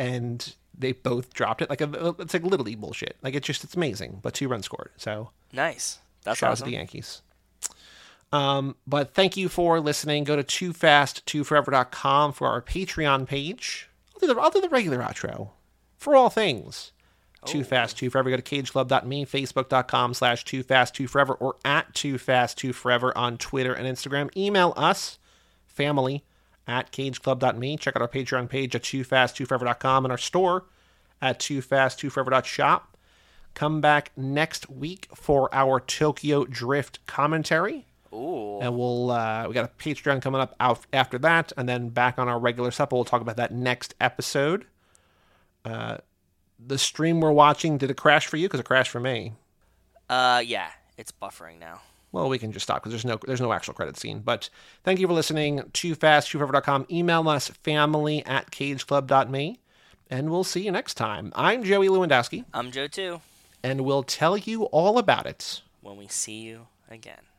S1: and they both dropped it like a, it's like little league bullshit. Like it's just it's amazing, but two runs scored. So
S2: Nice. That's
S1: shout out to the Yankees. Um, but thank you for listening. Go to toofast2forever.com for our Patreon page. I'll do the, I'll do the regular outro for all things. Too Fast Too Forever. Go to cageclub.me, facebook.com slash Too Fast Too Forever, or at Too Fast Too Forever on Twitter and Instagram. Email us, family, at cageclub.me. Check out our Patreon page at toofast2forever.com and our store at toofast2forever.shop. Come back next week for our Tokyo Drift commentary.
S2: Ooh.
S1: And we'll uh, we got a Patreon coming up out after that, and then back on our regular stuff. We'll talk about that next episode. Uh, the stream we're watching did it crash for you? Because it crashed for me.
S2: Uh, yeah. It's buffering now.
S1: Well, we can just stop because there's no there's no actual credit scene. But thank you for listening. Too fast, tooforever.com. Email us family at cageclub.me. And we'll see you next time. I'm Joey Lewandowski,
S2: I'm Joe too.
S1: and we'll tell you all about it
S2: When we see you again.